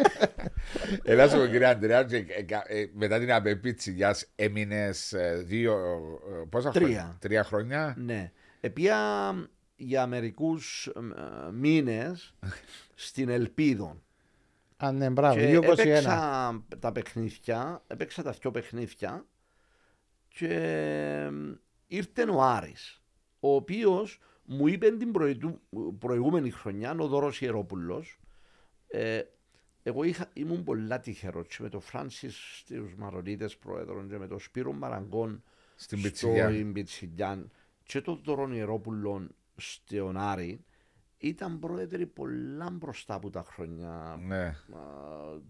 Ελά σου πω κύριε Αντρέα, και, ε, κα- ε, μετά την απεπίτσιγια έμεινες δύο. ε, Πόσα Τρία. χρόνια; Τρία χρόνια. Ναι. Επία για μερικούς μήνες στην Ελπίδο. Α, ναι, μπράβο, Και 2-21. έπαιξα τα παιχνίδια, έπαιξα τα δυο παιχνίδια και εμ, ήρθε ο Άρης, ο οποίος μου είπε την προηγου- προηγούμενη χρονιά, ο Δώρος Ιερόπουλος, ε, εγώ είχα, ήμουν πολλά τυχερός και με τον Φράνσις στους Μαρονίτες πρόεδρον και με τον Σπύρο Μαραγκόν Στην Πιτσιλιά. στο Πιτσιλιάν και τον Δωρόν Ιερόπουλο στον Άρη ήταν πρόεδροι πολλά μπροστά από τα χρόνια Ναι. α,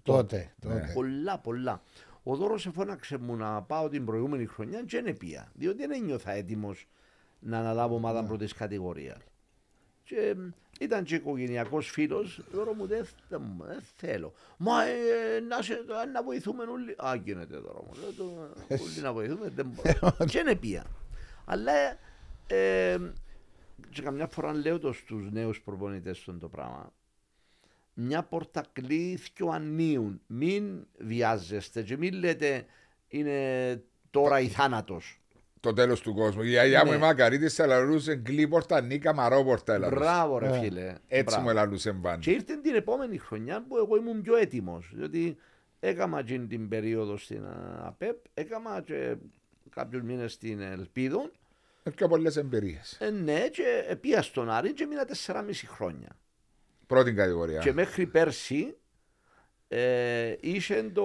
Τότε, Ναι. τότε. Πολλά, πολλά. Ο Δώρος εφώναξε μου να πάω την προηγούμενη χρονιά και δεν πια. Διότι δεν ένιωθα έτοιμος να αναλάβω ομάδα πρώτης κατηγορίας. Και μ, ήταν και οικογενειακός φίλος. Τώρα μου δεν δεν μου- δεν θέλω. Μα ε, να, σε, να βοηθούμε όλοι. Α, γίνεται τώρα μου. Λέω, το- Όλοι να βοηθούμε. Δεν μπορώ. και δεν πια. Αλλά ε, και καμιά φορά λέω το στους νέους προπονητές στον το πράγμα μια πόρτα κλείθηκε ανοίουν. Μην βιάζεστε και μην λέτε είναι τώρα η θάνατος. Το τέλος του κόσμου. Η γιαγιά μου Ναι. η Μακαρίτη σε λαλούσε γκλίπορτα νίκα μαρόπορτα. ελαλούσε. Μπράβο ρε Ε, φίλε. Έτσι Μπράβο. μου ελαλούσε πάντα. Και ήρθε την επόμενη χρονιά που εγώ ήμουν πιο έτοιμος. Διότι έκανα εκείνη την περίοδο στην α, ΑΠΕΠ, έκανα και κάποιους μήνες στην Ελπίδο. Με πιο πολλές εμπειρίες. Ε, ναι, και πήγα στον Άρη και μείνα 4,5 χρόνια. Πρώτη κατηγορία. Και μέχρι πέρσι ε, είχε το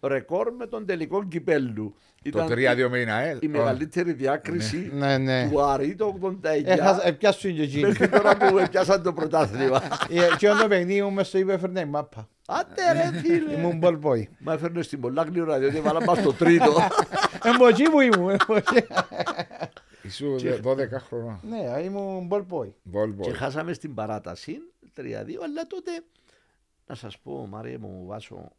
ρεκόρ με τον τελικό κυπέλου. Το 3-2 με την ΑΕΛ. η μεγαλύτερη διάκριση Ναι, ναι. του Άρη το 89 Έχασα- Επιάσου και εκείνη. μέχρι τώρα που πιάσαν το πρωτάθλημα. Ε, Και όταν το παιχνίδι μου μες στο είπε έφερνε η μάπα. Άντε ρε φίλε. Ήμουν ball boy. Μα έφερνε στην πολλά γλυόρα διότι βάλα μας το τρίτο. Εμποχή που ήμουν. εμποχή. Ήσου 12 χρονών. Ναι, ήμουν ball boy. Volvo. και χάσαμε στην παράταση 3-2 αλλά τότε να σας πω Μάρια μου Βάσο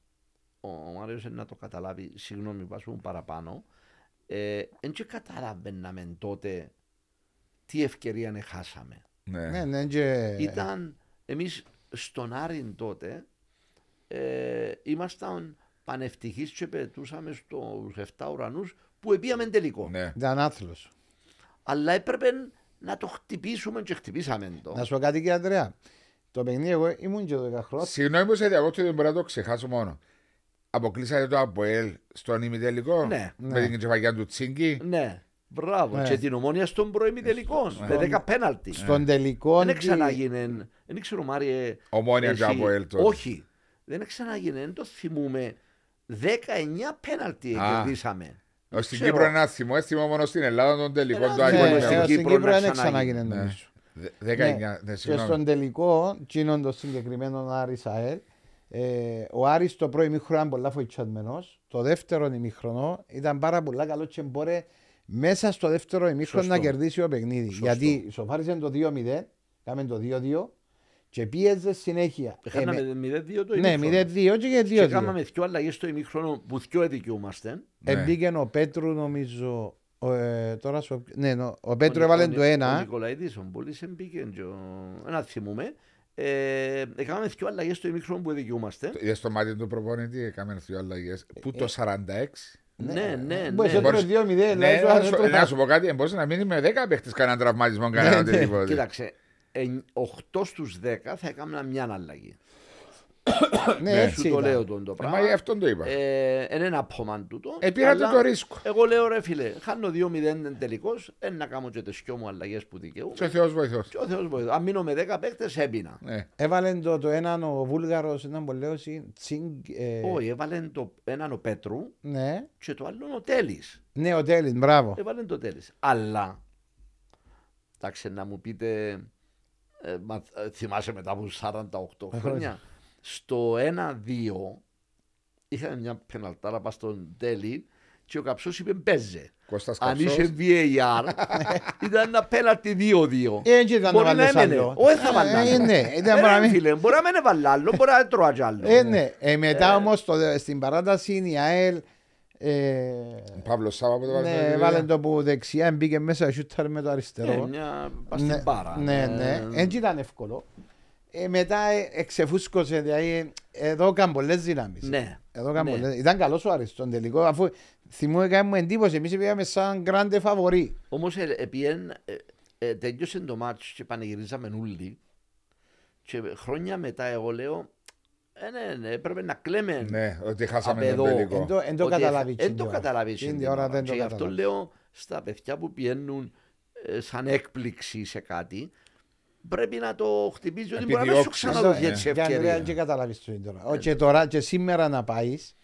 ο Μάριος είναι να το καταλάβει συγγνώμη Βάσο μου παραπάνω ε, δεν και καταλαβαίναμε τότε τι ευκαιρία να χάσαμε Ναι, Ναι. ναι, και... ήταν εμείς στον Άρην τότε ε, ήμασταν πανευτυχείς και πετούσαμε στους 7 ουρανούς που επίαμε τελικό. Ναι. Ήταν άθλος. Αλλά έπρεπε να το χτυπήσουμε και χτυπήσαμε το. Να σου πω κάτι κύριε Αντρέα. Το παιχνίδι εγώ ήμουν και 12 χρόνια. Συγγνώμη που σε διακόπτω, δεν μπορώ να το ξεχάσω μόνο. Αποκλείσατε το ΑΠΟΕΛ στον ημιτελικό Ναι. με την κεφαγιά του Τσίγκη; Ναι, μπράβο. Ναι. Και την ομόνια στον προημιτελικό. Με 10 πέναλτι. Στον τελικό. Δεν τι- ξανάγινε. Δεν ξέρω, Μάριε. Ομόνια εσύ- και ΑΠΟΕΛ τότε. Όχι. Δεν ξανάγινε. Δεν το θυμούμε. 19 πέναλτι Α. κερδίσαμε. Ω στην Ξέρω. Κύπρο ένα θυμό, θυμό μόνο στην Ελλάδα τον τελικό Ένα του θυμό, Ναι, Άγιο στην ε, Μιχαήλ. στην Κύπρο Κύπρο να δεν ξανάγινε. ξανάγινε Ναι. νομίζω. Δε- Ναι. 19. Ναι, Και συγγνώμη. στον τελικό, εκείνον το συγκεκριμένο Άρης ΑΕΛ, ε, ο Άρης το πρώτο ημίχρονο ήταν πολλά φοητσιασμένος. Το δεύτερο ημίχρονο ήταν πάρα πολλά καλό και μπορεί μέσα στο δεύτερο ημίχρονο Σωστό. να κερδίσει το παιχνίδι. Σωστό. Γιατί ισοφάρισε το 2-0, κάμε το 2-2 και πίεζε συνέχεια. Ε, με- Έχαναμε 0-2 το ναι, ημίχρονο. 0-2 και για Και 2-2. κάναμε δυο αλλαγές στο ημίχρονο που δυο δικαιούμαστε. Ναι. Εμπήκε ο Πέτρου νομίζω. ο, ε, τώρα σου... Ναι, νο- ο Πέτρου Ο έβαλε Νι- το Ο 1. Νικολαίδης, ο Μπούλης εμπήκε και ο- ένα θυμούμε. Ε, έκαναμε δυο αλλαγές στο ημίχρονο που δικαιούμαστε. Είδες στο μάτι του προπονητή, έκαμε δύο αλλαγές. Πού το 46. Ναι, ναι, Μπορείς ναι. να Μπορείς- 2-0. Ναι, δηλαδή, να το- σου- το- να σου πω κάτι, μπορούσε να μείνει με 10 παίχτες κανέναν τραυματισμό, κανέναν ναι. οτιδήποτε. Κοίταξε, 8 στους 10 θα έκανα μια αλλαγή. Ναι, Ναι. έτσι Σου το ήταν. λέω τον το Ε, πράγμα. Μα γι' αυτόν το είπα. Ε, είναι ένα πόμαν τούτο. Ε, πήρατε αλλά το ρίσκο. Εγώ λέω ρε φίλε, χάνω 2-0 τελικώ, ε, να κάνω και τις δυο μου αλλαγές που δικαιούμαι. Και ο Θεός βοηθός. Και ο Θεός βοηθός. Αν μείνω με 10 παίκτες έμπεινα. Ναι. Έβαλε το, το έναν ο Βούλγαρος, έναν που λέω εσύ, Τσιγκ, ε, Όχι, έβαλε το έναν ο Πέτρου ναι. και το άλλο ο Τέλης. ναι, ο Τέλης, μπράβο. Έβαλε το Τέλης. Αλλά, εντάξει να μου πείτε, ε, μα, ε, θυμάσαι μετά από 48 Ε, χρόνια, στο 1-2 είχαμε μια πεναλτάρα πας στον Τέλη και ο Καψός είπε παίζε. Κώστας Αν Καψός. είχε VAR, ήταν ένα πέναλτι 2-2. Ε, έτσι ήταν να Μπορεί να βάλεις έμενε. άλλο. Όχι θα Ε, βάλει ε, άλλο. ναι, Ε, ήταν ρε, πράγμα- φίλε, Μπορεί να μην έβαλε άλλο, μπορεί να τρώγε άλλο. Ε, ναι. Ε, μετά όμως το- στην παράταση η ΑΕΛ ε, Παύλος Σάβα που το βάλε. ναι, βάλε το που δεξιά μπήκε μέσα σούταρ με το Ε, αριστερό. μια πας Ναι, στην πάρα. Ναι, ναι. Ε, Έτσι ήταν εύκολο. Ε, μετά ε, εξεφούσκωσε, δηλαδή εδώ έκαν πολλές δυνάμεις. Ναι. Εδώ έκαν Ναι. πολλές- Ήταν καλός ο Άρης στον τελικό, αφού θυμούμαι έκανε μου εντύπωση, εμείς πήγαμε σαν grande φαβορή. Όμως ε, επίεν, ε, ε, τέλειωσε το μάτς και πανηγυρίζαμε όλοι και χρόνια μετά εγώ λέω ε, ναι, ναι, έπρεπε να κλαίμε Ναι, ότι χάσαμε απ' τον εδώ. τελικό. Εν το- εν το ότι καταλάβεις Δεν εκείνη το η ώρα. καταλάβεις Εκείνη εκείνη η ώρα δεν Και το γι' αυτό καταλάβεις. λέω στα παιδιά που πηγαίνουν ε, σαν έκπληξη σε κάτι πρέπει να το χτυπήσει ότι μπορεί να μην σου Επιδιώξεις. ξαναδοθεί Ναι. έτσι Και Ανδρέα, ευκαιρία. και καταλάβεις το είναι τώρα. Ο, Και τώρα και σήμερα να πάεις,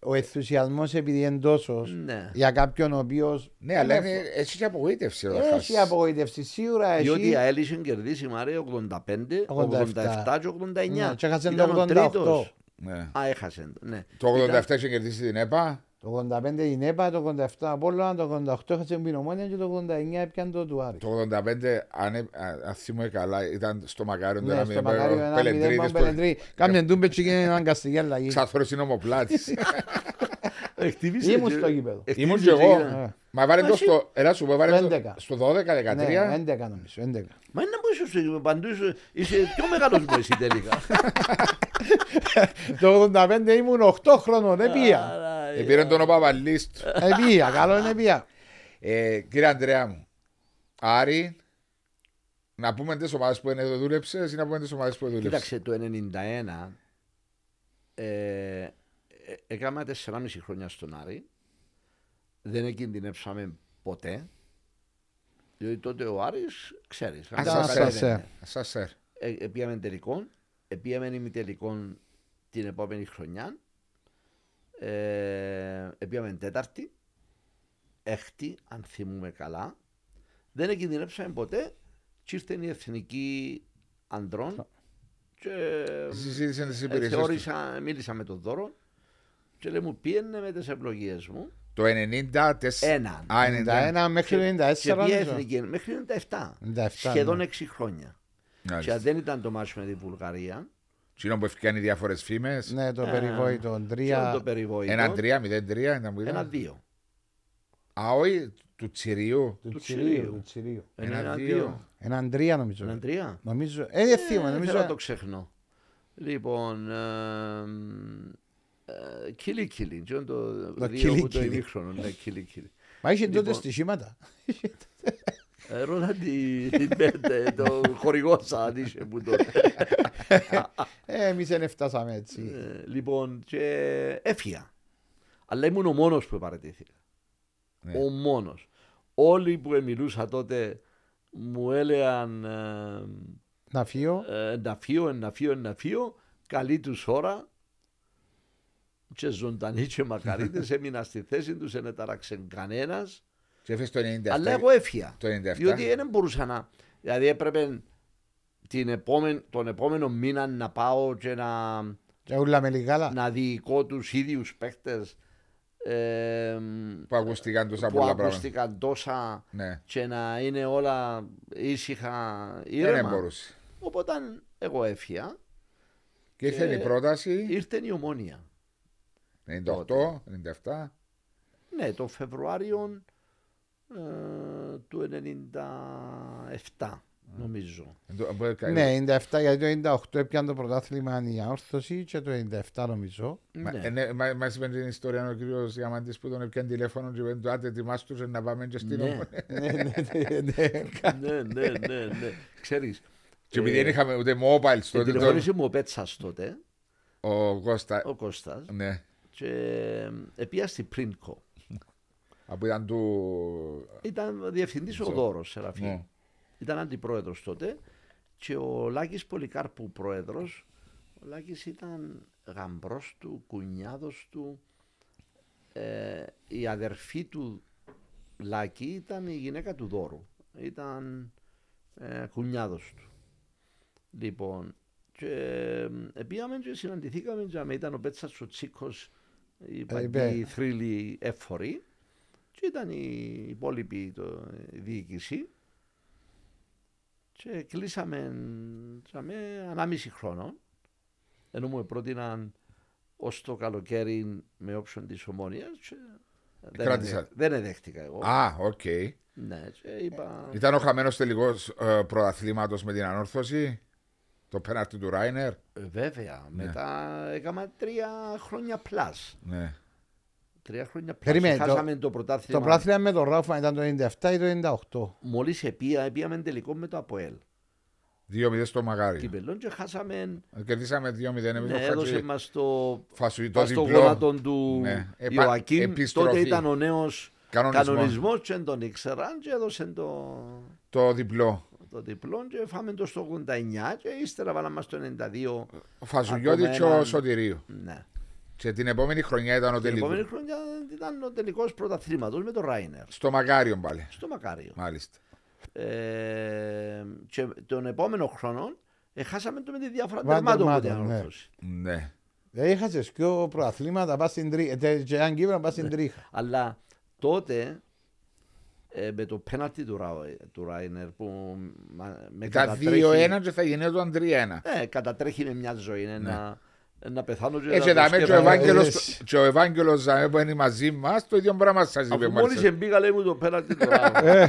ο ενθουσιασμός επειδή είναι τόσος Ναι. για κάποιον ο οποίος Ναι, αλλά είναι- έχει και απογοήτευση όταν έχει χάσεις. απογοήτευση σίγουρα Διότι η έχει ΑΕΛ είχε κερδίσει Μαρία 85, 87. 87 και 89. Ναι, και έχασε Ήταν το ο 88. τρίτος. Ναι. Α, έχασε. το, Ναι. Το 87 Ήταν- είχε κερδίσει την ΕΠΑ. Το 85 η ΝΕΠΑ, το 87 Απόλλωνα, το 88 έχασε την Ομόνια και το 89 έπιανε το του Άρη. Το 85, αν, ε- α- αν θυμούμαι καλά, ήταν στο Μακάριο το Ναι, ένα στο μηδέν, Μακάριο ο ένα Πελεντρίδης μηδέν, που- Πελεντρή. Κάμιαν τούμπες και έγινε αναγκαστική αλλαγή. Ξαθρός είναι ομοπλάτης. Εκτίμησε Ήμουν και- στο γήπεδο. εκτίμησε Ήμουν και και εγώ. Ε. Μα βάλε το Εσύ- στο, έλα σου πω, βάλε το 11. στο 12, Ναι, 13. 11 νομίζω, 11. Μα είναι που είσαι στο γήπεδο, παντού είσαι- είσαι πιο μεγάλος μου εσύ τελικά. Το 85 ήμουν 8 χρόνων, δεν πήγα. Άρα, ε, Επήρε τον ο Παπαλής του. Δεν πήγα, καλό είναι πήγα. Ε, Κύριε Αντρέα μου, Άρη, να πούμε τις ομάδες που είναι εδώ δούλεψες ή να πούμε τις ομάδες που δούλεψες; Κοίταξε, το 91 ε, ε, έκανα 4,5 χρόνια στον Άρη. Δεν κινδυνεύσαμε ποτέ. Διότι τότε ο Άρης, ξέρεις, Ήταν κάναμε Ασασέρ. κάτι ασασέρ. δεν- Ασασέρ. ε, ε, πήγαμε τελικό, ε, πήγαμε ημιτελικό την επόμενη χρονιά, ε, ε, πήγαμε τέταρτη, έκτη, αν θυμούμε καλά. Δεν κινδυνεύσαμε ποτέ και ήρθε η εθνική ανδρών και Συζήτησε τις ε, υπηρεσίες τους. θεώρησα, μίλησα με τον Δώρο και λέει μου πήγαινε με τις ευλογίες μου Το 94. έναν. Α, 91. 91 μέχρι το 94 και πήγε νομίζω. εθνική μέχρι 97. 97, Σχεδόν ναι. 6 χρόνια. Και Μάλιστα. αν δεν ήταν το μάτσο με τη Βουλγαρία, Εκείνο που έφυγαν οι διάφορες φήμες. Ναι, το Ε, περιβόητο. και το Τρία. περιβόητο, Ένα 3, 0-3 ήταν που ένα ήταν. δύο. Α, όχι, του Τσιρίου. Του του Τσιρίου. Τσιρίου. του Τσιρίου. Ένα Ένα δύο. δύο. Έναν τρία νομίζω. Ένα τρία. Νομίζω. Ε, δεν θυμάμαι. Ε, Νομίζω. θέλω να το ξεχνώ. Λοιπόν, ε, ε, κίλι κίλι. Τι είναι το Το δύο κίλι που το κίλι. ημίχρονο. Ναι, κίλι κίλι. Μα είχε τότε Λοιπόν. στοιχήματα. Ε, Ρώτα τη- την πέντε, το χορηγό σαν είχε που το... Ε, εμείς δεν φτάσαμε έτσι. Ε, Λοιπόν, και έφυγα. Αλλά ήμουν ο μόνος που παρατήθηκα. Ναι. Ο μόνος. Όλοι που μιλούσα τότε μου έλεγαν Να φύγω. ε, να φύγω, να φύγω, να φύγω. Καλή τους ώρα και ζωντανοί και μακαρίτες έμεινα στη θέση τους, δεν τάραξε κανένας. Και έφυγες το 97. Αλλά εγώ έφυγα. Το 97. Διότι δεν μπορούσα να. Δηλαδή έπρεπε την επόμενη, τον επόμενο μήνα να πάω και να, Και ούλα με λιγάλα. να διοικώ τους ίδιους παίχτες ε, Που ακούστηκαν τόσα που πολλά πράγματα. ακούστηκαν τόσα Ναι. και να είναι όλα ήσυχα Δεν ήρεμα. μπορούσε. Οπότε εγώ έφυγα, Και ήρθε Και- η πρόταση ήρθε η ομόνια. 98, 97. Ναι, το Φεβρουάριο ε, του 97 νομίζω. Ναι, 97 γιατί το 98 έπιαν το πρωτάθλημα η αόρθωση και το 97 νομίζω. Μα, Ναι. ε, ναι, μα, μας είπε την ιστορία ο κύριος Διαμαντής που τον έπιαν τηλέφωνο και είπε του άντε ετοιμάστου να πάμε και στην Ναι. ομόνια. ναι, ναι, ναι, ναι. ναι, ναι, ναι, ναι. Ξέρεις, Και επειδή ε, δεν είχαμε ούτε mobile και τότε, το- τηλεφώνησε μου ο Πέτσας τότε, ο Κώστα, ο Κώστας, ναι, και επία στην Πρίνκο. από ήταν του... Ήταν διευθυντής ο Ζω. Δώρος Σεραφείμ. Ναι. Ήταν αντιπρόεδρος τότε και ο Λάκης Πολυκάρπου πρόεδρος. Ο Λάκης ήταν γαμπρός του, κουνιάδος του. Ε, η αδερφή του Λάκη ήταν η γυναίκα του Δώρου. Ήταν ε, κουνιάδος του. Λοιπόν, και ε, πήγαμε και συναντηθήκαμε και με ήταν ο Πέτσας ο Τσίκος, η είπε. παντή θρύλη έφορη και ήταν οι υπόλοιποι το, η διοίκηση και κλείσαμε τσάμε, ανάμιση χρόνο ενώ μου πρότειναν ως το καλοκαίρι με όψον της ομόνιας και δεν, Κράτησα. εδέχ- δεν εδέχτηκα εγώ. Α, οκ. Ναι, και είπα... Ήταν ο χαμένος τελικός ε, πρωταθλήματος με την ανόρθωση, το πέναρτι του Ράινερ. Ε, Βέβαια, μετά έκανα τρία χρόνια πλάς. Ναι. Τρία χρόνια πλάς. Περίμενε, το- Χάσαμε το, πρωτάθλημα. Το πρωτάθλημα με τον Ράφα ήταν το 97 ή το 98. Μόλις επία, πήγαμε τελικό με το ΑΠΟΕΛ. 2-0 στο Μαγάρι. Κυπελόν και χάσαμε... Κερδίσαμε 2-0 εμείς Ναι, το έδωσε Χατζη. μας το... Φασουί, το Πας στο διπλό. γόνατο του Ναι. Επα- Ιωακήμ. επιστροφή. Τότε ήταν ο νέος Κανονισμός. κανονισμός και δεν τον ήξεραν και έδωσε το, Το διπλό. Το διπλό και φάμε το στο 89 και ύστερα βάλαμε μας το 92. Ο Φασουγιώτης Ακόμα και ο έναν- Σωτηρίου. Ναι. Και την επόμενη χρονιά ήταν ο Την επόμενη τελικός. χρονιά ήταν ο τελικός πρωταθλήματος με τον Ράινερ Στο Μακάριο πάλι. στο Μακάριο. Μάλιστα. Ε, και τον επόμενο χρόνο ε, χάσαμε το με τη διάφορα Βαν τερμάτων με την τερμάτων, ναι. ανόρθωση. Ναι. Δηλαδή είχασες πιο προαθλήματα πας στην τρίχα. Και αν Κύπρος πας Ναι. στην τρίχα. Αλλά τότε ε, με το πέναλτι του, Ρα- του Ράινερ που μα- με Τα κατατρέχει, 2-1 και θα γινόταν 3-1. ε, κατατρέχει με μια ζωή είναι να, να πεθάνω και Έτσι να το δάμε και ο σκέφτομαι. Ευάγγελος έτσι. και ο Ευάγγελος Ζαμέ που είναι μαζί μας το ίδιο πράγμα σας είπε Αφού μόλις. μόλις μπήκα λέει μου το πέναλτι του Ράινερ.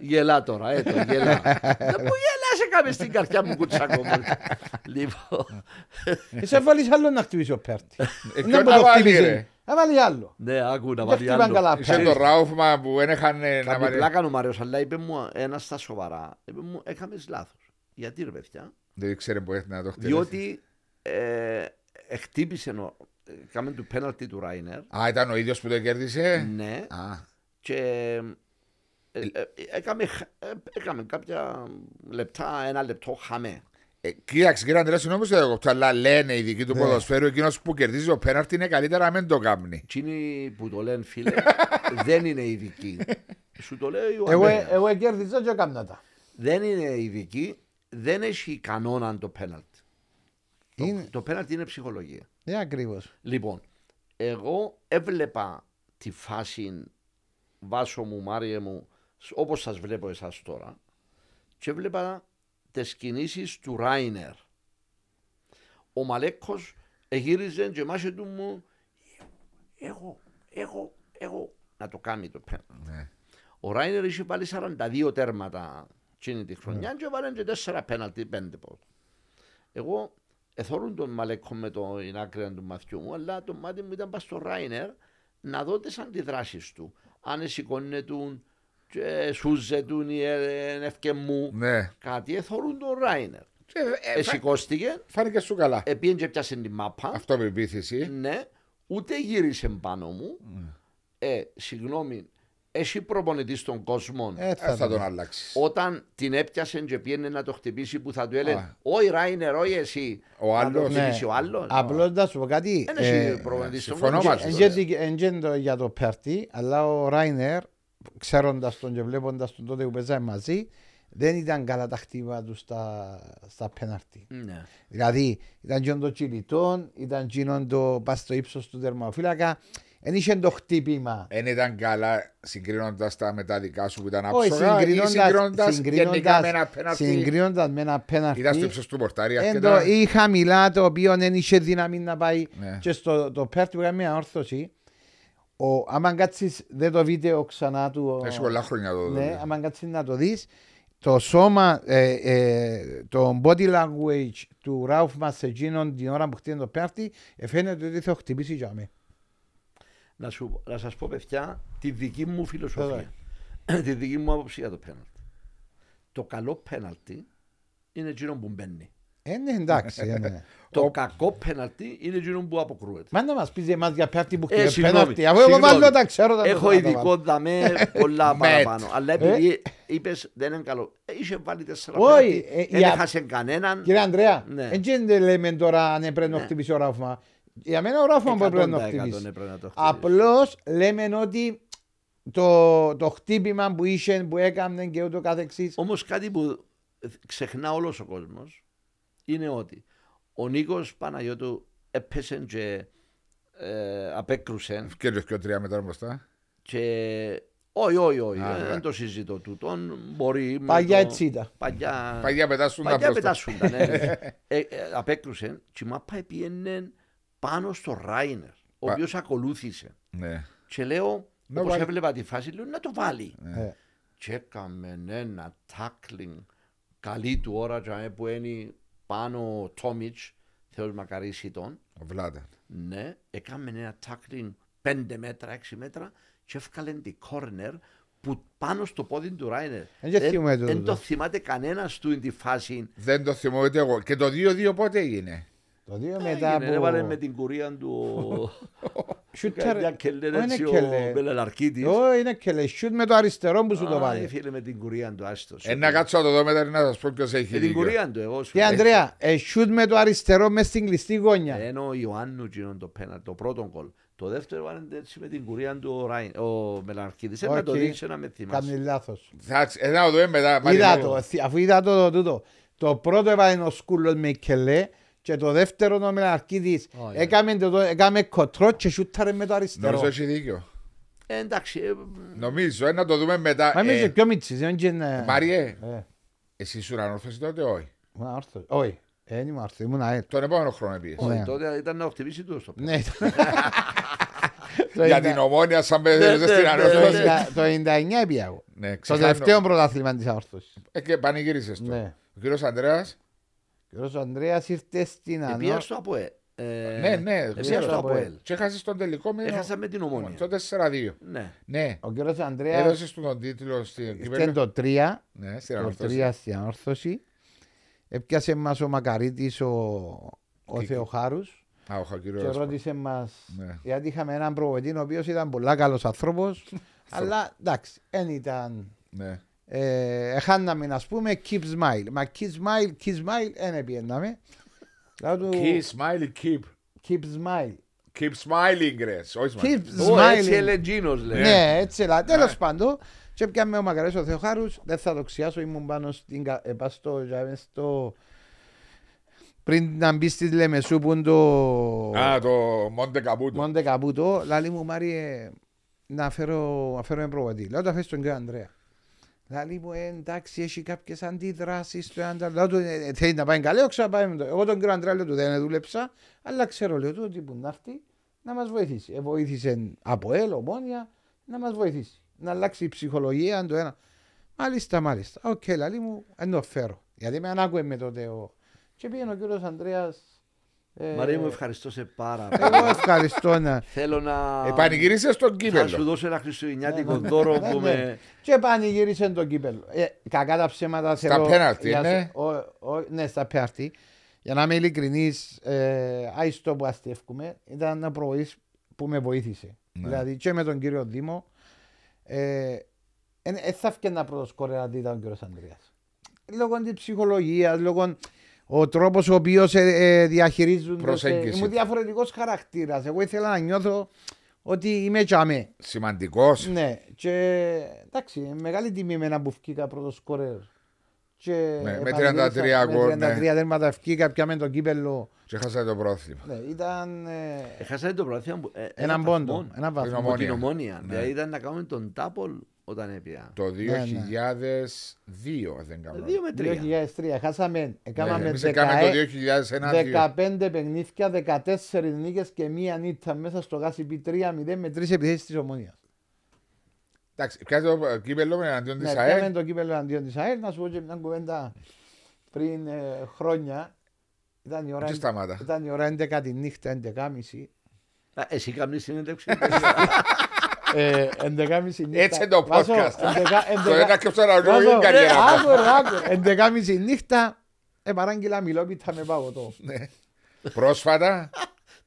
γελά τώρα, ε, το γελά. Δεν μου γελάσε κάμε στην καρδιά μου κουτσάκο μου. Λοιπόν, Εσύ έβαλες άλλο να χτυπήσει ο Πέρτη. Ε, Είναι ποιον που να το βάλει, χτύπησε. ρε; Έβαλε άλλο. ναι, άκου να Δεν βάλει χτυπάν άλλο. καλά Είχε Πέρτη. το Ράουφμα που δεν είχαν να Κάνει βάλει. πλάκα ο Μάριος, αλλά είπε μου ένας στα σοβαρά. Είπε μου, έκαμες λάθος. Γιατί ρε παιδιά, Δεν ξέρει που έχει να το χτυπήσει. διότι ε, χτύπησε, ο- ε, κάμε του πέναλτι του Ράινερ, Α, ήταν ο ίδιος που το κέρδισε; ναι, Α, και ε, ε, έκαμε, χ- ε, έκαμε κάποια λεπτά, ένα λεπτό χαμέ. ε, Κοίταξε, κύριε Αντρέα, συγγνώμη στο διακόπτω, αλλά λένε οι ειδικοί του Ναι. ποδοσφαίρου εκείνος που κερδίζει ο πέναρτη είναι καλύτερα να μην το κάνει. Εκείνοι που το λένε φίλε, δεν είναι ειδικοί. Σου το λέει ο Εγώ, Ανδρέας. εγώ κέρδισα και έκανα τα. Δεν είναι ειδικοί, δεν έχει κανόνα το πέναλτι. Το, Είναι, το πέναλτι είναι ψυχολογία. ναι, ακριβώς. Λοιπόν, εγώ έβλεπα τη φάση Βάσο μου, Μάριε μου, σ- όπως σας βλέπω εσάς τώρα και έβλεπα τις κινήσεις του Ράινερ. Ο Μαλέκος εγύριζε και μάσε του μου εγώ, εγώ, εγώ να το κάνει το πέναλτι. Ναι. Ο Ράινερ είχε βάλει 42 τέρματα εκείνη τη χρονιά και βάλει και 4 πέναλτι, 5 πόδι. Εγώ εθώρουν τον Μαλέκο με το την άκρη του μαθιού μου, αλλά το μάτι μου ήταν πας στο Ράινερ να δω τις αντιδράσεις του. Αν σηκώνετουν και σούζετουν ή ενευκε μου, Ναι. κάτι εθώρουν τον Ράινερ. Και, ε, Ε, φα- σηκώστηκε, Φάνηκε σου καλά. επίεν και πιάσε την μάπα. Αυτοπεποίθηση. Ναι, ούτε γύρισε πάνω μου. Ε, συγγνώμη, έχει προπονητής στον κόσμο. Ε, Ε, θα θα τον το αλλάξεις. Όταν την έπιασε και πήγαινε να το χτυπήσει που θα του έλεγε Α. Όχι Ράινερ, όχι εσύ. Ο να άλλος. το Ναι. χτυπήσει ο άλλος. Απλώς να σου πω κάτι. Δεν έχει ε, προπονητής στον συμφωνώ κόσμο. μαζί σου. Εν και το για το Πέρτη, αλλά ο Ράινερ, ξέροντας τον και βλέποντας τον τότε που παίζαμε μαζί, δεν ήταν καλά τα χτύπα τους στα, στα πέναρτι. Ναι. Δηλαδή ήταν και το κυλιτόν, ήταν και το πας στο ύψος του δερμοφύλακα. Δεν είχε το χτύπημα. Δεν ήταν καλά συγκρίνοντας τα με τα δικά σου που ήταν Όχι, άψογα ή συγκρίνοντας, συγκρίνοντας γενικά με ένα συγκρίνοντας, πέναρτι. συγκρίνοντας με ένα πέναρτι. Ήταν στο ύψος του πορτάρι Εν αρκετά. το, ή χαμηλά το οποίο δεν είχε δύναμη να πάει Ναι. και στο το πέρτι που έκανε μια όρθωση ο, άμα κάτσεις δε το βίντεο ξανά του ο- Έχει πολλά χρόνια το ναι, δω. άμα κάτσεις να το δεις το σώμα, ε, ε, το body language του Ράουφ μας εκείνον την ώρα που χτύπησε το πέρτι ε, φαίνεται ότι θα χτυπήσει για μέ. Να, σου, να σας πω παιδιά τη δική μου φιλοσοφία. τη δική μου άποψη για το πέναλτι. Το καλό πέναλτι είναι εκείνο που μπαίνει. Ε, ναι, εντάξει. ε, ναι. Το κακό πέναλτι είναι εκείνο που αποκρούεται. Μα να μας πεις εμάς για πέρτι που Ε, χτύπησε συγγνώμη, πέναρτι. Αφού εγώ συγγνώμη. βάλω τα ξέρω. τα Έχω ξέρω να τα ειδικό δαμέ πολλά Μετ. παραπάνω. Αλλά επειδή είπες δεν είναι καλό. Ε, Είχε βάλει τέσσερα Όχι, πέναλτι, ε, δεν για- έχασε κανέναν. Κύριε Ανδρέα, Ναι. δεν λέμε τώρα αν έπρεπε να Ναι. χτυπήσει ο Ράφμα. Για μένα ο Ράφμα που έπρεπε να 100% χτυπήσει. έπρεπε να το χτυπήσει. Απλώς λέμε ότι το, το χτύπημα που είχε, που έκανε και ούτω καθεξής. Όμως κάτι που ξεχνά όλος ο κόσμος είναι ότι ο Νίκος Παναγιώτου έπεσε και ε, απέκρουσε Και το πιο τρία μέτρα μπροστά. και όχι, όχι, όχι, Α, ε, ναι. δεν το συζητώ τούτον, μπορεί με Παγιά το- έτσι ήταν. Παγιά, Παγιά πετάσουν τα παγιά μπροστά. πετάσσουνταν, ναι. ε, ε, απέκρουσε και η μάπα πήγαινε πάνω στο Ράινερ, ο Πα- οποίος ακολούθησε. Ναι. Και λέω, Να όπως βάλει. έβλεπα τη φάση, λέω να το βάλει. Ε, Και έκαμε ένα tackling καλή του ώρα και αμέ που είναι πάνω ο Τόμιτς, Θεός μακαρίσει τον. Ο Βλάτα. Ναι, έκαμε ένα tackling 5 μέτρα, 6 μέτρα και έφκαλε την corner που πάνω στο πόδι του Ράινερ. Δεν και θυμούμαι το δεν τούτο. το θυμάται κανένας του τη φάση. Δεν το θυμώ ούτε εγώ. Και το 2-2 πότε έγινε; Το δύο μετά Έγινε, έβαλε με από... την κουρία του Σούταρ... μια κελέρ Όχι, έτσι είναι ο κελέ. Μπελελαρκίτης. Όχι, είναι και λέει, σούτ με το αριστερό που σου το Α, βάλει. Φίλε με την κουρία του, άστος. Ε, να κάτσω να το δω μετά να σας πω ποιος έχει Με την δίκιο. κουρία του, εγώ σου Και Ανδρέα, ε, σούτ με το αριστερό μες στην κλειστή γωνιά. Ενώ ο Ιωάννου γίνον το πένα, το πρώτο γκολ. Το δεύτερο ήταν έτσι με την κουρία του ο, Ράιν, ο Μελαρκίδης. Ένα το Όχι. δείξε να με θυμάσαι. Κάνει λάθος. Θα ε, να το δούμε μετά. πάλι Είδα μόνο. το, θυ- αφού είδα το, το, τούτο. Το πρώτο έβαλε ο Σκούλος με κελέ και το δεύτερο ο Μελαρκίδης Ω, έκαμε, το, έκαμε κοτρό και σούταρε με το αριστερό. Νομίζω έχει δίκιο. Ε, εντάξει, ε, Νομίζω, ε, να το δούμε μετά. Μα είμαι Ε, και πιο μίτσις, δεν είναι... Μάριε, Ε, εσύ σου ανόρθωση τότε, όχι. ήμουν όρθος. Όχι, ε, δεν ήμουν όρθος, ήμουν ΑΕΛ. Τον επόμενο χρόνο πήγες. όχι, Ναι. τότε ήταν να χτυπήσει τους στο πέρα. Ναι, το Για 90 την ομόνια, σαν Ναι, πέδε ναι, στην ναι, ανόρθωση. το 99 πήγα εγώ. Ναι, Το ξεχάνω. τελευταίο πρωτάθλημα της αόρθωσης. Ε, και πανηγύρισες το. Ναι. Ο κύριος Ανδρέας, Και ο Ανδρέας ήρθε στην Επία Ανώ... στο ΑΠΟΕ. Ε, Ναι, ναι, Επία ξέρω. στο ΑΠΟΕΛ. και έχασες τον τελικό με Έχασα με την ομόνια. το 4-2. Ναι. Ναι, Ο κύριος Ανδρέας έδωσες του τον τίτλο στην ήρθε κύπελο. το 3 Ναι, στην το ανόρθωση. 3 στην ανόρθωση. Έπιασε μας ο Μακαρίτης ο, ο Τι- Θεοχάρους Α, ο και κύριος. ρώτησε μας Ναι. γιατί είχαμε έναν προβετή ο οποίος ήταν πολλά καλός άνθρωπος αλλά εντάξει, δεν ήταν Ναι. Ε, χάναμε να πούμε keep smile μα keep smile, keep smile δεν επιέναμε Λέω του, Keep smiling, keep. keep smile Keep smiling, ρε. Όχι keep smiling. Ω, έτσι smiling ελεγγίνος λέει. Ναι, έτσι έλα. Τέλος πάντων, και πιάμε ο Μακαρές ο Θεοχάρους, δεν θα το ξιάσω, ήμουν πάνω στην, κα- ε, πας στο, για μες στο, πριν να μπεις στη Λεμεσού που είναι το Α, το Μοντε Καπούτο. Μοντε Καπούτο, λαλή μου Μάριε να φέρω, να φέρω ένα προβατή. Λέω τα φέρεις στον κύριο Ανδρέα. Λαλή μου ε, εντάξει έχει κάποιες αντιδράσεις στο Ανδρέα. Λέω του «Ε, θέλει να πάει καλέ, όξα πάει με το. Εγώ τον κύριο Ανδρέα λέω του δεν δούλεψα, αλλά ξέρω λέω του ότι που να έρθει να μας βοηθήσει. Ε, βοήθησε από ελ, ομόνια, να μας βοηθήσει. Να αλλάξει η ψυχολογία το ένα. Μάλιστα, μάλιστα. Οκ, λαλή μου, εν το φέρω. Γιατί με ανάκουε με τότε ο... Και πήγαινε ο κύριος Ανδρέας... ε, Μαρία μου ευχαριστώ σε πάρα Εγώ πολύ. ευχαριστώ να... Θέλω να... Ε, πανηγύρισες στον Θα σου κύπελο. δώσω ένα χριστουγεννιάτικο Ναι, ναι. δώρο Ναι, που ναι. με... Και πανηγύρισε το κύπελο. Ε, κακά τα ψέματα Στα θέλω- πέναλτι, για- ναι. ο- ο- ναι, στα πέναλτι. Για να είμαι ειλικρινής, ε, άιστο που αστεύκουμε, ήταν ένα προβοής που με βοήθησε. Ναι. Δηλαδή και με τον κύριο Δήμο, ε, δεν θα έφτιανα πρώτος σκορ αντί ήταν ο κύριος Ανδρέας. Λόγω της ψυχολογίας, λόγω ο τρόπος ο οποίος ε, ε, διαχειρίζονται. Προσέγγισης. Ήμουν διαφορετικός χαρακτήρας. Εγώ ήθελα να νιώθω ότι είμαι τζαμέ. Σημαντικός. Ναι, και εντάξει, μεγάλη τιμή με ένα που βγήκα πρώτος σκορέρ Και Ναι, με επανηγύρισα 33 γκολ, Με 33 ναι. τέρματα ευκήκα πια με το κύπελο. Και χάσατε το πρόθυμα. Ναι, ήταν ε, Έχασατε το πρωτάθλημα που- ε, έναν βαθμό πόντο. Ένα Την βαθμό. από την Ομόνια. ομόνια. Ναι. Δηλαδή ήταν να κάνουμε τον τάπολ όταν έπια. Το ναι. 2002, αν δεν κάνω. Δύο με τρία. 2003. Χάσαμε, έκαναμε Ναι, εμείς έκαμε το 2001-2. 15 παιχνίδια, 14 νίκες και μία νύχτα μέσα στο γάσι 3-0 με τρεις επιθέσεις της Ομόνιας. Εντάξει, πιάσε το κύπελο με εναντίον Ναι, της πιάμε ΑΕΛ. το κύπελο αντίον της ΑΕΛ. Να σου πω και μια κουβέντα πριν ε, χρόνια. Ήταν η ώρα, Τι σταμάτα. ήταν η ώρα 11 τη νύχτα, 11.30. Α, Εσύ κάνεις συνέντευξη. Ε, 11.30 νύχτα. Έτσι είναι το Βάζω, podcast. 11 Το ένα και ψάρα Βάζω- ρωτώ η καριέρα μου. Άκου ρε, άκου. 11.30 νύχτα. Ε, παράγγειλα μιλόπιτα με παγωτό. Ναι. Πρόσφατα.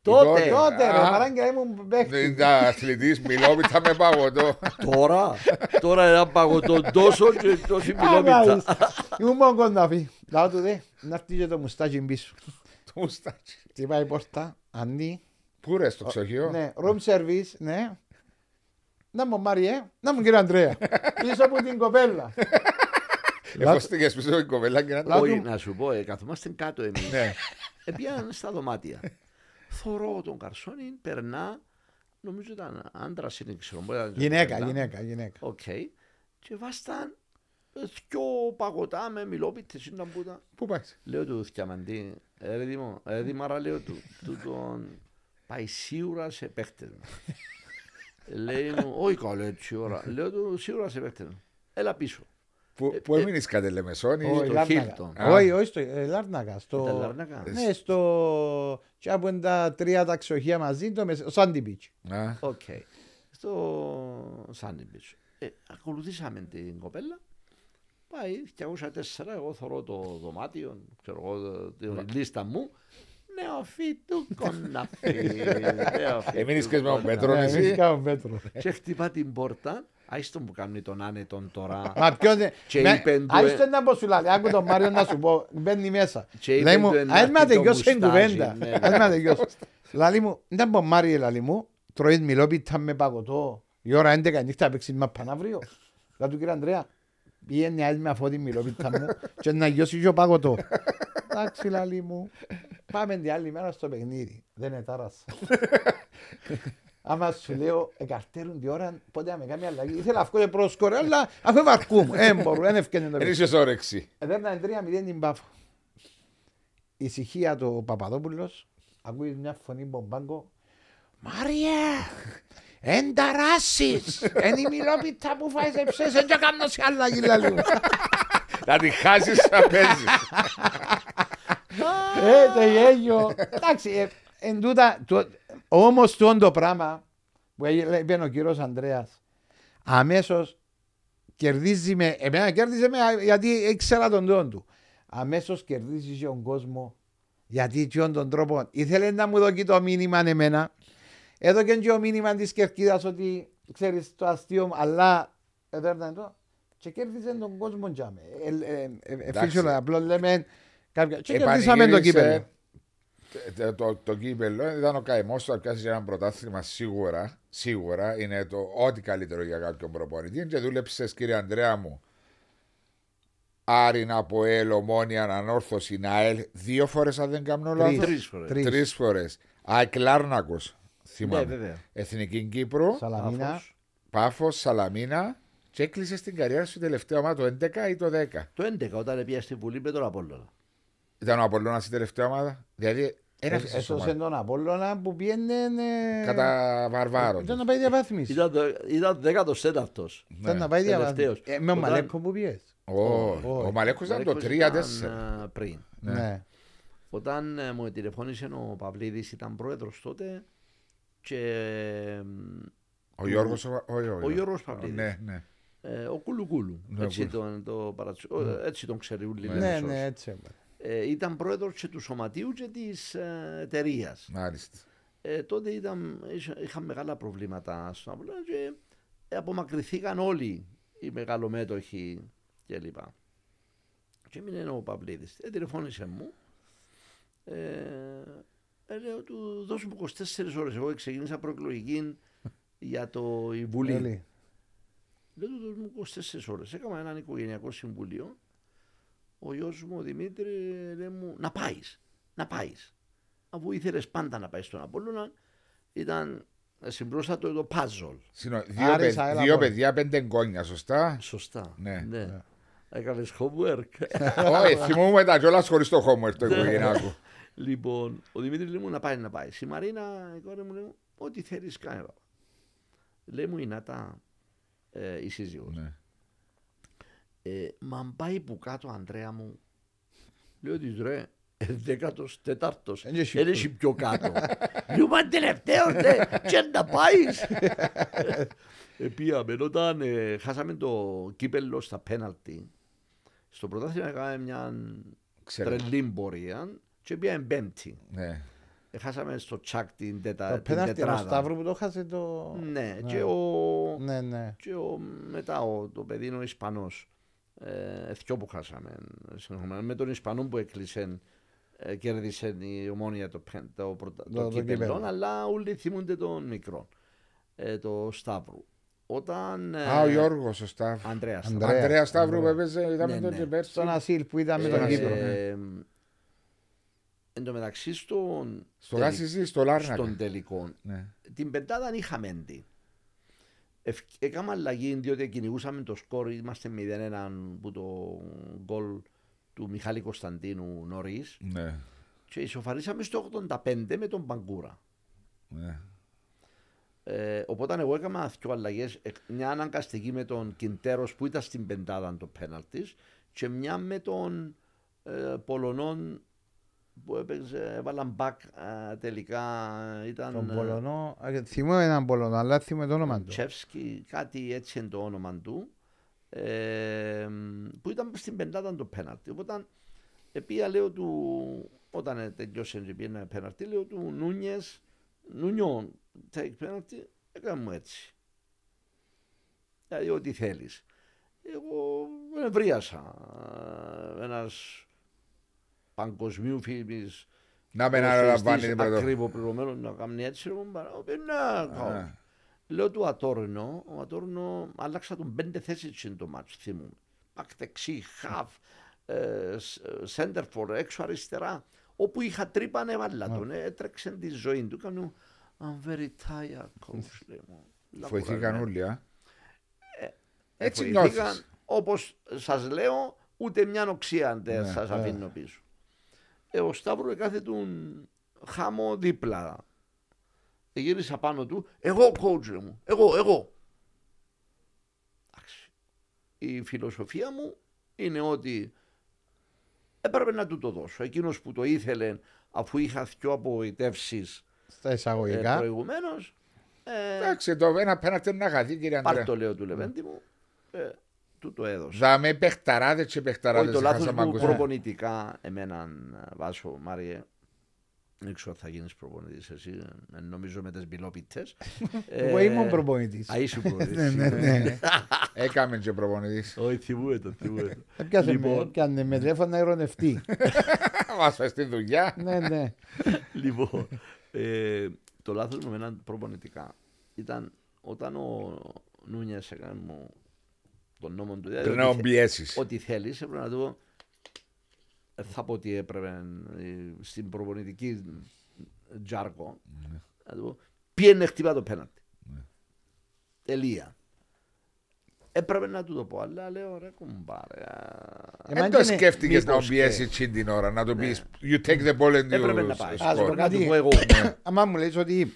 Τότε. η Τότε ρε, Α, παράγγειλα ήμουν Δεν παίχτη. ήταν αθλητής, μιλόπιτα με παγωτό. Τώρα, τώρα ένα παγωτό τόσο και τόση Άγαεις. μιλόμητσα. Ήμουν μόνο κονταφή. Λάω του δε, να έρθει και το μουστάκι πίσω. Το μουστάκι. Τι πάει η πόρτα, ανή. Πού ρε, στο ξοχείο; Ναι, room service, ναι. Να μου Μάριε, να μου κύριε Αντρέα. Πίσω από την κοπέλα. Εφοστήκες πίσω από την κοπέλα και να Λά- Όχι, του- να σου πω, ε, καθόμαστε κάτω εμείς. Ναι. Επίαν στα δωμάτια. Θωρώ τον καρσόνι, περνά, νομίζω ήταν άντρας είναι, ξέρω. μπορεί να ήταν Γυναίκα, κοπέλα. γυναίκα, γυναίκα. Οκ. Και βάσταν ε, δυο παγωτά με μιλόπιτες ήταν που ήταν. Πού πάεις; Λέω του Θιαμαντή, ε, ρε Δήμο, ε, Δήμαρα, λέω του, του τον πάει σίγουρα σε παίχτες μου. Λέει μου, όχι καλά έτσι ώρα. Λέω του σίγουρα σε παίχτες μου. Έλα πίσω. Πού πού έμεινες κατ' Λεμεσόνη. Όχι, στο Λάρνακα. Hilton. Α. Όχι, όχι, στο ε, Λάρνακα. στο- Ήταν Λαρνάκα. Ναι, στο... Και από τα τρία τα ξοχεία μαζί, το μεσ- Sandy Beach. Α, Οκ. Στο Σάντιμπιτς. Ε, ακολουθήσαμε την κοπέλα. Πάει 204, εγώ θωρώ το δωμάτιο, ξέρω εγώ, το- τη λίστα μου. Νεοφύτου κοναφί. νεοφύτου Έμεινες και με τον κοναφί. Πέτρο. Ναι, εσύ. εμείς κάνουμε πέτρο. Και χτυπά την πόρτα. Άιστον που κάνει τον άνετον τώρα. Μα ποιος δεν... Και με- είπε του, Άιστο ε- να πω σου λέει, άκου τον Μάριο να σου πω, μπαίνει μέσα. Και είπε Λέει μου, του, ας «Ενάρτη με το τελειώσει την μουστάζι», κουβέντα. ναι, Ας με τελειώσει. Λαλή μου, δεν πω Μάριε λαλή μου, τρώεις μιλόπιτα με παγωτό, η ώρα 11 νύχτα παίξεις με παναύριο. Λα του κύριε Ανδρέα, πήγαινε άλλη με αφού τη μιλόπιτα μου και να γιώσει και ο παγωτό. Εντάξει λαλή μου, πάμε την άλλη μέρα στο παιχνίδι. Δεν είναι τάρασα. Άμα σου λέω, εκαρτέρουν τη ώρα, πότε να με κάνει αλλαγή. Ήθελα αυτό και πρόσκορε, αλλά αφού βαρκούμ. Ε, μπορούν, δεν ευκαινε το Δεν παιχνίδι. είσαι όρεξη. Έδερναν 3-0 την Πάφο. Ησυχία του Παπαδόπουλος. Ακούει μια φωνή μπομπάγκο. Μάριε! Εν ταράσεις! Εν η μιλόπιτα που φάεις εψές, εν και κάνω σε άλλα γυλά λίγο. Να τη χάσεις σαν παίζεις. Ε, το γέλιο. Εντάξει, ε, εν τούτα, το- όμως το το πράγμα που έγινε- είπε ο κύριος Ανδρέας, αμέσως κερδίζει με, εμένα κέρδιζε με γιατί ήξερα τον τόν του. Αμέσως κερδίζει και τον κόσμο γιατί και τον τρόπο ήθελε να μου δώσει το μήνυμα εμένα. Εδώ και το μήνυμα της Κερκίδας ότι ξέρεις το αστείο αλλά εδώ ήταν το και κέρδιζε τον κόσμο τζάμε. Ε, ε, ε, ε, Εντάξει. φύσιο, απλώς λέμε κάποια... Και κερδίσαμε το Επανηγύρισε κύπελο. Το, το, το κύπελο ήταν ο καημός του να πιάσει ένα πρωτάθλημα σίγουρα. Σίγουρα είναι το ό,τι καλύτερο για κάποιον προπονητή. Και δούλεψες, κύριε Ανδρέα μου, Άριν από ΕΛ, Ομόνια, Ανόρθωση, ΝΑΕΛ, δύο φορές αν δεν κάνω λάθος. Τρεις φορές. Τρεις. Τρεις φορές. ΑΕΚ Λάρνακο, Ναι, θυμάμαι. βέβαια. Εθνική Κύπρου, Σαλαμίνα. Πάφος. Πάφος, Σαλαμίνα. Και έκλεισε στην καριέρα σου τελευταία ομάδα το 11 ή το 10. Το 11 όταν πήγα στη Βουλή με τον Απόλλωνα. Ήταν ο Απολλώνας η τελευταία ομάδα. Δηλαδή, ένα Ε, φυσικό Έσωσε τον Απόλλωνα που πήγαινε... ε, Κατά βαρβάρο. Ήταν να πάει διαβάθμιση. Ήταν, το- ήταν 14ος. Ήταν να πάει διαβάθμιση. Τελευταίος. Ε, Με ο Όταν- Μαλέκος που πιες. Ο, ο Μαλέκος ήταν το 3-4. πριν. Ναι. Όταν ε, μου τηλεφώνησε ο Παυλίδης ήταν πρόεδρος τότε και ε, Ο Γιώργος ο, ο, ο, ο Γιώργος Παυλίδης. Ναι, ναι. ε, ο Κουλουκούλου. Ναι, έτσι, Κούλου. τον, το παρατσο- ο- έτσι τον ξέρει ούλοι Ναι, Λεμεσός. ναι, έτσι. έβαλε. Ε, ήταν πρόεδρος και του σωματείου και της ε, εταιρείας. Μάλιστα. Ε, τότε ήταν, είχα- είχαν μεγάλα προβλήματα στον Απόλλωνα και ε, απομακρυνθήκαν όλοι οι μεγαλομέτωχοι κλπ. Και έμεινε ο Παυλίδης. Ε, τηλεφώνησε μου. Ε, ε, λέω του δώσουμε 24 ώρες. Εγώ ξεκίνησα προεκλογική για το η Βουλή. Έλη. Ναι. Λέω του δώσουμε 24 ώρες. Έκανα έναν οικογενειακό συμβούλιο. 24 ώρες ο γιος μου ο Δημήτρη λέει μου να πάεις. Να πάεις. Αφού ήθελες πάντα να πάεις στον Απόλλωνα, ήταν συμπρόστατο το puzzle. Συνο- Δύο, Άρης, παι- ΑΕΛ, δύο Απόλλωνα. παιδιά, πέντε εγγόνια, σωστά; Σωστά. Ναι. Έκανες homework. Όχι, θυμούμαι τα κιόλας χωρίς το homework το Ναι. οικογενειακό. λοιπόν, ο Δημήτρης λέει μου να πάει να πάει. Η Μαρίνα, η κόρη μου λέει μου, ό,τι θέλεις κάνε. παπά». Λέει μου η Νάτα, ε, η σύζυγος. Ναι. Ε, μα πάει που κάτω, Αντρέα μου. Λέω της ρε, δέκατος τέταρτος. Εν έχει Δεν έχει πιο κάτω. Λέω μα τελευταίος, ναι, και να πάεις. Επίαμε όταν ε, χάσαμε το κύπελο στα πέναλτι. Στο πρωτάθλημα έκαναμε μια Ξέρω. τρελή πορεία και πήγαμε πέμπτη. Ναι. Ε, Χάσαμε στο τσάκ την, τετα, Το την πέναλτι ο τετράδα. Σταύρου που το χάσε το. Ναι, Ναι. και ο, Ναι, ναι. και ο, μετά ο, το παιδί είναι ο Ισπανός. Ε, εθκιό που χάσαμε. συνεχόμενα. Με τον Ισπανό που έκλεισε, ε, κέρδισε η ομόνια το, πεν- το, πρωτα- Το- το, το κύπελλο, κύπελλο. αλλά όλοι θυμούνται τον μικρό. Ε, το Σταύρου. Όταν. ε, Α, ο Γιώργος, ο Σταύρο. Ανδρέας. Ανδρέας. Αντρέα Σταύρου που Ανδρέας. έπαιζε, είδαμε Ναι, τον ναι. και πέρσι. Στον Ασίλ που ήταν με τον Ε, Κύπρο. Ε, εν τω μεταξύ στον, Στο τελι- Γάσιζη, στο Λάρνακα. στον τελικό Ναι. την πεντάδα είχαμε έντι. Ευ- Έκαμε αλλαγή διότι κυνηγούσαμε το σκορ, είμαστε 0-1 που το γκολ του Μιχάλη Κωνσταντίνου νωρίς Ναι. και ισοφαρίσαμε στο 85 με τον Παγκούρα. Ναι. Ε, οπότε εγώ έκανα δύο αλλαγές. Μια αναγκαστική με τον Κιντέρος που ήταν στην πεντάδα το πέναλτη και μια με τον ε, Πολωνόν που έπαιζε, έβαλαν μπακ ε, τελικά. Ήταν Τον ε, Πολωνό. ε, Θυμούμαι έναν Πολωνό, αλλά θυμούμαι το όνομα του. Τσεύσκι, κάτι έτσι είναι το όνομα του, ε, που ήταν στην πεντάδα το πέναλτι. Οπότε, επία λέω του, όταν τελειώσε και πήγαινε πέναλτι, λέω του Νούνιες, Νούνιον, take penalty, έκανε μου έτσι. Δηλαδή, ό,τι θέλεις. Εγώ ευρίασα. Ένας παγκοσμίου φήμης Να με αναλαμβάνει την πρωτοβουλία. ακριβό πληρωμένο να κάνει έτσι. εγώ παρά, «Ναι, κάνω». Λέω του Ατόρνο, ο Ατόρνο άλλαξα τον πέντε θέσεις στην το μάτς, θυμούμαι. Πακ δεξί, χαφ, σέντερ φορ, έξω αριστερά. Όπου είχα τρύπα ανέβαλα τον, ε, έτρεξε τη ζωή του. Κάνω, I'm very tired, coach, λέει μου. Φοηθήκαν Λακουρασμένο. όλοι, α. Ε, Έτσι βοηθήκαν, νιώθεις. Όπως σας λέω, ούτε μια οξία δεν Ναι, σας ναι. αφήνω πίσω. Ε, ο Σταύρος κάθε του χάμω δίπλα. Ε, Γύρισα πάνω του, εγώ coach ρε μου, εγώ, εγώ. Εντάξει. Η φιλοσοφία μου είναι ότι έπρεπε να του το δώσω. Εκείνος που το ήθελε αφού είχα δυο απογοητεύσεις Στα ε, εισαγωγικά. προηγουμένως, ε, Εντάξει, το ένα πέναλτι είναι αγαθή, κύριε πάρ' Αντρέα. το λέω του Λεβέντη μου, ε, του το έδωσα. Δάμε παιχταράδες και Όχι, παιχταράδε. το λάθος μου προπονητικά, εμένα βάσο, Μάριε, δεν ξέρω αν θα γίνεις προπονητής εσύ, ε, νομίζω με τις μπιλόπιτες. Εγώ ήμουν προπονητής. Α, ήσουν προπονητής. Ναι, ναι, ναι. Έκαμε και προπονητής. Όχι, θυμούμαι το, θυμούμαι το. Έπιασε με, Λοιπόν. έπιανε με τηλέφωνο να ειρωνευτεί. Μα φέρει στη δουλειά. Ναι, ναι. Λοιπόν, ε, το λάθος μου με έναν προπονητικά ήταν όταν ο Νούνιας έκανε μου τον νόμο του. δηλαδή Πριν να ότι θε- πιέσεις. Ό,τι θέλεις, έπρεπε να του πω. Δεν θα πω ότι έπρεπε ε, στην προπονητική τζάρκο. Να του πω. Πιένε χτυπά το πέναντι. Τελεία. Έπρεπε να του το πω, αλλά λέω ρε κουμπάρε. α, Εμένα Δεν το και είναι- σκέφτηκες να μήπως πιέσεις και- εκείνη την ώρα, να του πεις You take the ball and Έπρεπε you να πάει. Ας πω score. Να του κάτι. πω εγώ. Άμα μου λες ότι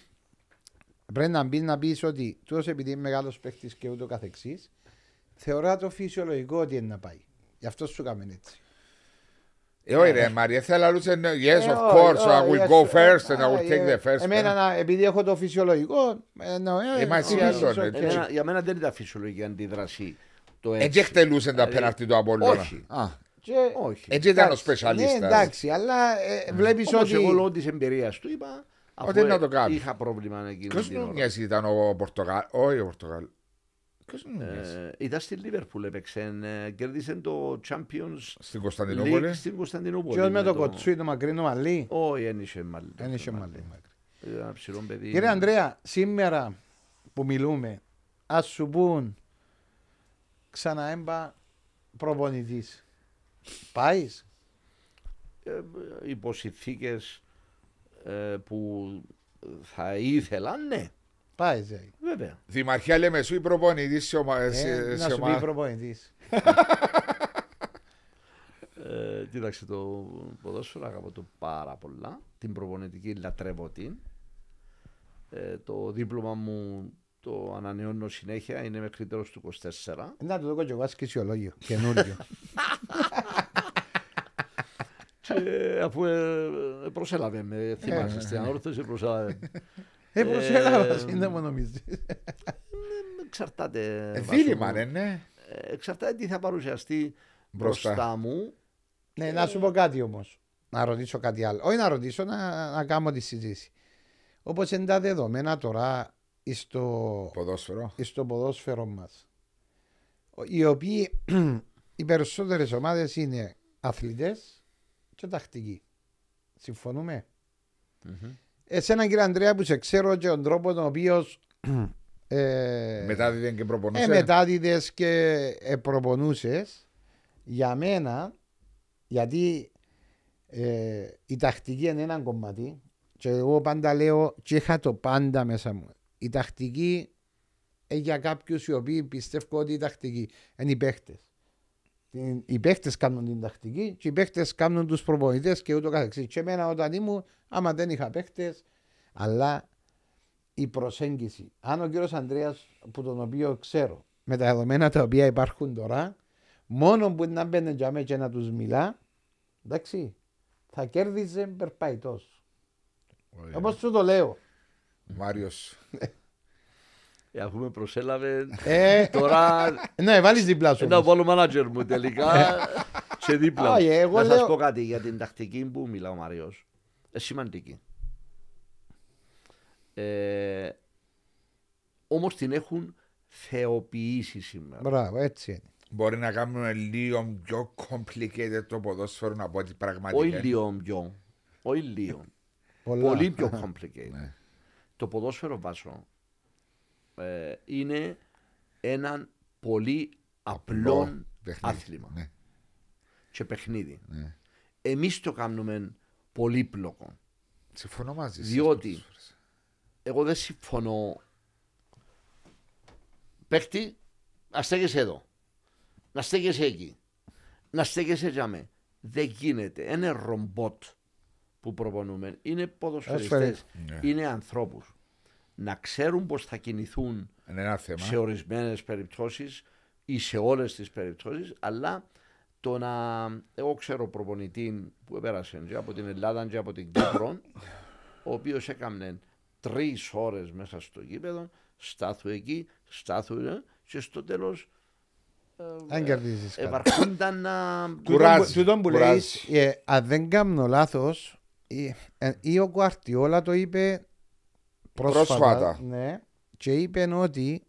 πρέπει να μπεις να πεις ότι τούτος επειδή είναι μεγάλος παίχτης και ούτω καθεξής θεωρώ το φυσιολογικό ότι είναι να πάει. Γι' αυτό σου έκαμε έτσι. Ε, όχι ρε Μαρία, θέλω να λούτσε Yes, Ε, of όχι, course, I όχι, will yes, go ε, first and I α, will take ε, the first. Εμένα, να- επειδή έχω το φυσιολογικό, ε, εννοώ, ε, Ε, μα εσύ όχι, άλλο, it's ναι, okay. Εμένα- Για μένα δεν ήταν φυσιολογική αντίδραση το έτσι. Έτσι εκτελούσε τα Δηλαδή, πέναρτη του Απόλλωνα. όχι. Α, Και- Όχι. Έτσι ήταν ο εντάξει, Ναι, σπεσιαλίστας. εντάξει, αλλά ε, βλέπεις Όμως ότι... εγώ λόγω της εμπειρίας του είπα αφού Ότι να το κάνεις. είχα πρόβλημα εκείνη Ποιος την ώρα. Νούνιες ήταν ο Πορτογάλ. Όχι ο Πορτογάλ. Ποιος Νούνιες. Ε, ήταν στη Λίβερπουλ έπαιξε, ε, κέρδισε το Champions Στην League Κωνσταντινούπολη. στην Κωνσταντινούπολη. Ποιος με το κοτσούι το μακρινό μαλλί; Όχι, δεν είχε μαλλί. Δεν είχε μαλλί. Ήταν ένα ψηλό παιδί. Κύριε Ανδρέα, σήμερα που μιλούμε, ας σου πούν ξαναέμπα προπονητής. Πάεις; Ε, υπό συνθήκες, ε, που θα ήθελα, ναι, Πάει. Ζέι. βέβαια. Δημαρχία λέμε σου ή προπονητής σε, ομα... Ε, σε, να σε σου πει ομάδα. προπονητής. Ε, κοίταξε το ποδόσφαιρο, αγαπώ το πάρα πολλά. Την προπονητική λατρεύω την. Ε, το δίπλωμα μου το ανανεώνω συνέχεια, είναι μέχρι τέλος του 24. Να του δω και εγώ ασκησιολόγιο. Καινούριο. Και αφού ε, ε, προσέλαβε με, θυμάσαι, στην ανόρθωση προσέλαβε. Ε, προσέλαβα, Ε, σύντομο νομίζεις. Εξαρτάται. Ε, βάσο δίλημα, μου. ναι, ναι. Ε, Εξαρτάται τι θα παρουσιαστεί Μπροστά. μπροστά, μου. Ναι, να σου πω κάτι όμως. Να ρωτήσω κάτι άλλο. Όχι να ρωτήσω, να, να κάνω τη συζήτηση. Όπως είναι τα δεδομένα τώρα στο, Ποδόσφαιρο. στο ποδόσφαιρο μας. Οι οποίοι οι περισσότερες ομάδες είναι αθλητές και τακτικοί. Συμφωνούμε; Εσένα κύριε Ανδρέα που σε ξέρω και τον τρόπο τον οποίο ε, Μετά δίδεν και προπονούσες. ε, μετάδιδες και ε, προπονούσες για μένα γιατί ε, η τακτική είναι ένα κομμάτι και εγώ πάντα λέω και είχα το πάντα μέσα μου η τακτική ε, για κάποιους οι οποίοι πιστεύω ότι η τακτική είναι οι παίχτες Την- οι παίχτες κάνουν την τακτική και οι παίχτες κάνουν τους προπονητές και ούτω καθεξής και εμένα όταν ήμουν άμα δεν είχα παίχτες αλλά η προσέγγιση. Αν ο κύριος Ανδρέας, που τον οποίο ξέρω, με τα δεδομένα τα οποία υπάρχουν τώρα, μόνο που να μπαίνει για μένα και να τους μιλά, εντάξει, θα κέρδιζε περπαϊτό. Ωραία. Όπως σου το λέω. Μάριος. Ε, αφού με προσέλαβε, Ε, τώρα ναι, βάλεις δίπλα σου. να όμως. βάλω manager μου τελικά σε δίπλα. Όχι, μου. εγώ να λέω- σας πω κάτι για την τακτική που μιλά ο Μαριός. Ε, σημαντική. Ε, όμως την έχουν θεοποιήσει σήμερα. Μπράβο, έτσι είναι. Μπορεί να κάνουμε λίγο πιο complicated το ποδόσφαιρο από ό,τι πραγματικά. Όχι είναι. λίγο πιο. Όχι λίγο. Πολλά. Πολύ πιο complicated. Ναι. Το ποδόσφαιρο βάσο ε, είναι ένα πολύ απλό παιχνίδι. άθλημα Ναι, και παιχνίδι. ναι. Εμείς το κάνουμε πολύπλοκο. Συμφωνώ μαζί σας. Διότι- πολλές φορές. Εγώ δεν συμφωνώ. Παίχτη, να στέκεσαι εδώ. Να στέκεσαι εκεί. Να στέκεσαι για με. Δεν γίνεται. Είναι ρομπότ που προπονούμε. Είναι ποδοσφαιριστές. Ναι. Είναι ανθρώπους. Να ξέρουν πώς θα κινηθούν Είναι ένα θέμα. σε ορισμένες περιπτώσεις ή σε όλες τις περιπτώσεις, αλλά το να... Εγώ ξέρω προπονητή που πέρασε και από την Ελλάδα και από την Κύπρο, ο οποίος έκανε τρεις ώρες μέσα στο γήπεδο, στάθου εκεί, στάθου ε, και στο τέλος Δεν κερδίζεις κάτι. επαρχούνταν να... Κουράζει, Τούτον που λέει, κουράζει. ε, αν δεν κάνω λάθος, ή ο Κουαρτιόλα το είπε πρόσφατα. Πρόσφατα. Ναι, και είπε ότι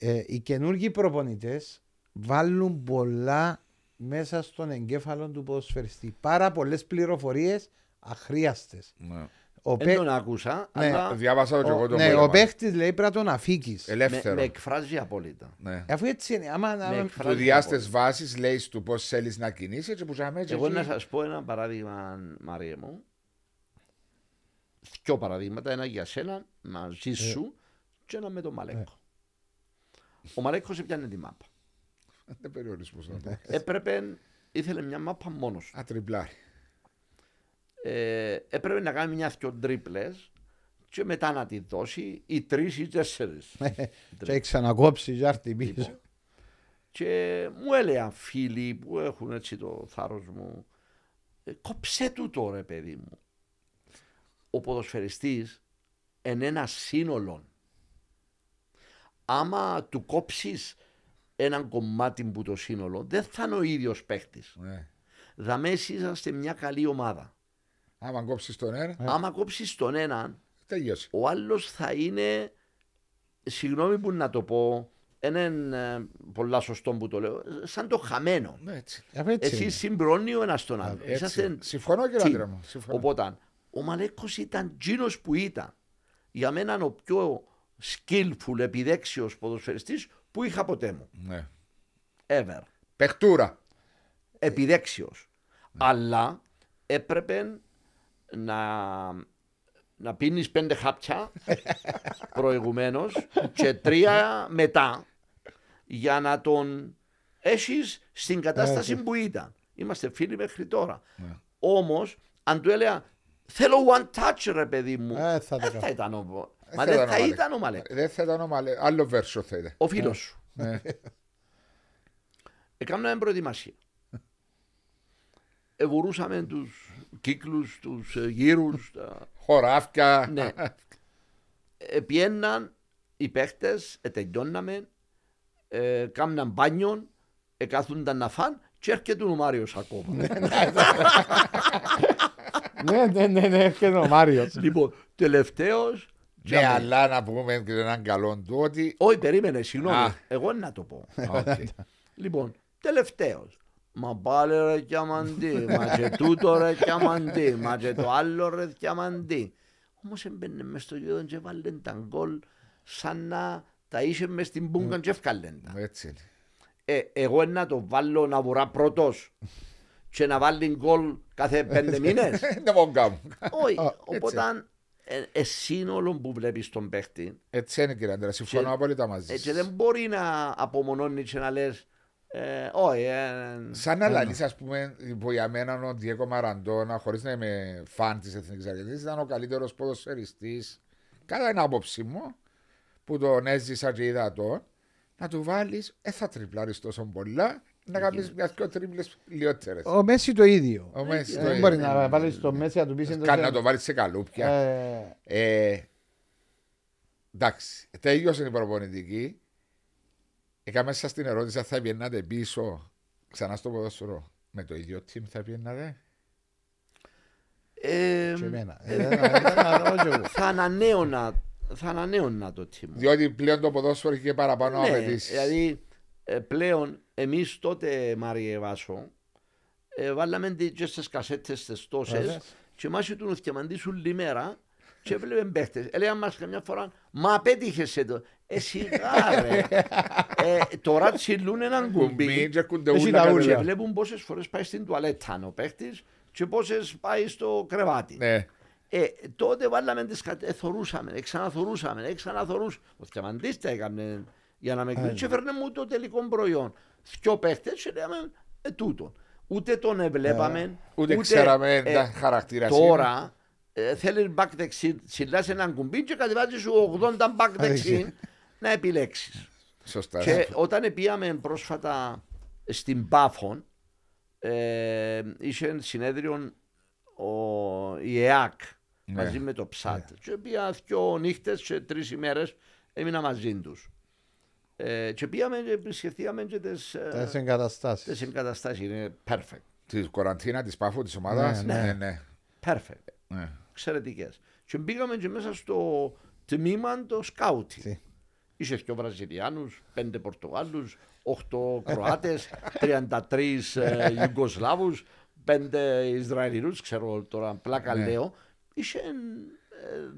ε, οι καινούργοι προπονητές βάλουν πολλά μέσα στον εγκέφαλο του ποδοσφαιριστή. Πάρα πολλές πληροφορίες αχρίαστες. Ναι. Ο, Δεν παί- τον άκουσα, Ναι. αλλά Διάβασα το και εγώ ο, το ναι, απόγευμα. ο παίχτης λέει πρέπει να τον αφήκεις. με, Ελεύθερο. με εκφράζει απόλυτα. Ναι. Αφού έτσι είναι. Άμα, Με άμα- εκφράζει Του διάστε απόλυτα. βάσεις λέει του πώς θέλεις να κινήσεις και που ζάμε Εγώ να σας πω ένα παράδειγμα, Μαρία μου. Δυο παραδείγματα, ένα για σένα, μαζί σου και ένα με τον Μαλέκο. Ο Μαλέκος έπιανε τη μάπα. Δεν περιορισμός να το. Έπρεπε, ήθελε μια μάπα μόνος του. Α, τριπλάρι. Ε, έπρεπε να κάνει μια δυο τρίπλες και μετά να τη δώσει ή τρεις ή τέσσερις. και ξανακόψει και άρτη πίσω. Λοιπόν. Και μου έλεγαν φίλοι που έχουν έτσι το θάρρος μου, «Ε, κόψε του τώρα παιδί μου. Ο ποδοσφαιριστής είναι ένα σύνολο. Άμα του κόψεις έναν κομμάτι που το σύνολο, δεν θα είναι ο ίδιος παίχτης. Ναι. Δαμέ είσαστε μια καλή ομάδα. Άμα κόψεις τον ένα, Άμα κόψεις τον έναν, τελειώσει. ο άλλος θα είναι, συγγνώμη που να το πω, είναι ε, πολλά σωστό που το λέω, σαν το χαμένο. Ναι, έτσι. Αφού έτσι Εσύ είναι. συμπρώνει ο ένας τον άλλο. έτσι. Είσαστε Συμφωνώ, κύριε team. άντρα μου, συμφωνώ. Οπότε, ο Μαλέκος ήταν τζίνος που ήταν. Για μένα ο πιο skillful, επιδέξιος ποδοσφαιριστής που είχα ποτέ μου. Ναι. Ever. Πεχτούρα. επιδέξιος. Αλλά έπρεπε να, να πίνεις πέντε χάπια προηγουμένως και τρία μετά για να τον έχεις στην κατάσταση που ήταν. Είμαστε φίλοι μέχρι τώρα. Όμως, αν του έλεγα θέλω one touch ρε παιδί μου, Ε, θα το δεν κάνω. θα ήταν ο Δεν Μα θα δεν ήταν θα ο Μαλέ. ήταν ο Μαλέ. Δεν θα ήταν ο Μαλέ. Άλλο βέρσο θα ήταν. Ο φίλος σου. Ναι. Έκαναμε προετοιμασία. Εβουρούσαμε τους κύκλους, τους ε, γύρους. τα- Χωράφια. Ναι. Επιέναν οι παίχτες, τελειώναμε, ε, κάμναν μπάνιον, εκάθουνταν να φαν και έρχεται ο Μάριος ακόμα. Ναι, ναι, ναι, ναι, έρχεται ο Μάριος. λοιπόν, τελευταίος, Ναι, αλλά να πούμε και έναν καλό του ότι. όχι περίμενε, συγγνώμη, Α. εγώ να το πω. Οκ. Λοιπόν, τελευταίος. Μα πάλι ρε κιαμαντή, μα και τούτο ρε κιαμαντή, μα και το άλλο ρε κιαμαντή. Όμως έμπαινε μες στο γήπεδο και βάλε τα γκολ σαν να τα είχε μες στην μπούγκα και έφκαλεν τα. Έτσι είναι. Ε, εγώ να το βάλω να βουρά πρώτος και να βάλει γκολ κάθε πέντε μήνες. Δεν μπορώ να κάνω. Όχι, Α, οπότε ε, ε, σύνολο που βλέπεις τον παίχτη Έτσι είναι κύριε Αντρέα. Συμφωνώ Και- απόλυτα μαζί ε, και σας. δεν μπορεί να απομονώνεις και να λες ε, όχι, ε, Σαν να λαλείς ας πούμε που για μένα ο Διέκο Μαραντόνα χωρίς να είμαι φαν της Εθνικής Αργεντινής ήταν ο καλύτερος ποδοσφαιριστής κατά την άποψη μου που τον έζησα και είδα το να του βάλεις ε θα τριπλάρεις τόσο πολλά να κάνεις μια δυο τρίπλες λιότερες. Ο Μέση το ίδιο. Ο Μέση το Δεν ίδιο. μπορεί να βάλεις το Μέση να του πεις εντός- Κάνει να το βάλεις σε καλούπια. Ε, Ε, εντάξει, τέλειωσε η προπονητική. Έκαμε μέσα στην ερώτηση αν θα πιένατε πίσω ξανά στο ποδόσφαιρο με το ίδιο team θα πιένατε. ε, και εμένα. Ε, δεν- δεν- δεν- δεν- δεν- θα ανανέωνα, θα ανανέωνα το team. Διότι πλέον το ποδόσφαιρο έχει και παραπάνω Ναι, απαιτήσει. δηλαδή ε, πλέον εμείς τότε Μάριε Βάσο ε, βάλαμε τις και στις κασέτες τις τόσες Βέβαια. και μας του νουθκεμαντήσουν λιμέρα και βλέπουμε παίχτες. Έλεγαν μας καμιά φορά «Μα απέτυχες εδώ». Ε, σιγά ρε. ε, τώρα τσιλούν έναν Κουμπί κουμπί και έρχονται Έχει ούλα τα κάτω. ούλια. και βλέπουν πόσες φορές πάει στην τουαλέτα ο παίχτης και πόσες πάει στο κρεβάτι. Ναι. Ε, τότε βάλαμε τις κατε... ε, θωρούσαμε, ε, ξαναθωρούσαμε, ε, ξαναθωρούσαμε. Ο Θιαμαντής τα έκανε για να με κλείσει και έφερνε μου το τελικό προϊόν. Δυο παίχτες και λέμε ε, τούτο. Ούτε τον εβλέπαμε, Ούτε ξέραμε ε, τα χαρακτήρα Τώρα ε, θέλεις μπακ δεξί, συλλάς έναν κουμπί και κατεβάζεις σου 80 μπακ δεξί να επιλέξεις. Σωστά. Και όταν πήγαμε πρόσφατα στην Πάφων, ε, είχε συνέδριο ο, η ΕΑΚ Ναι. μαζί με το ΨΑΤ. Και πήγα δυο νύχτες και τρεις ημέρες έμεινα μαζί τους. Ε, και πήγαμε και επισκεφτήκαμε και τις, ε, Τις εγκαταστάσεις. τις εγκαταστάσεις. Είναι perfect. Της κοραντίνα της πάφου της ομάδας. Ναι, Ναι, ναι. Perfect. ναι. Εξαιρετικές. Και πήγαμε και μέσα στο τμήμα το σκάουτι. Τι. Είσαι και Βραζιλιάνους, πέντε Πορτογάλους, οχτώ Κροάτες, 33 ε, Ιουγκοσλάβους, πέντε Ισραηλινούς, ξέρω τώρα, πλάκα Ναι. λέω. Είσαι ε,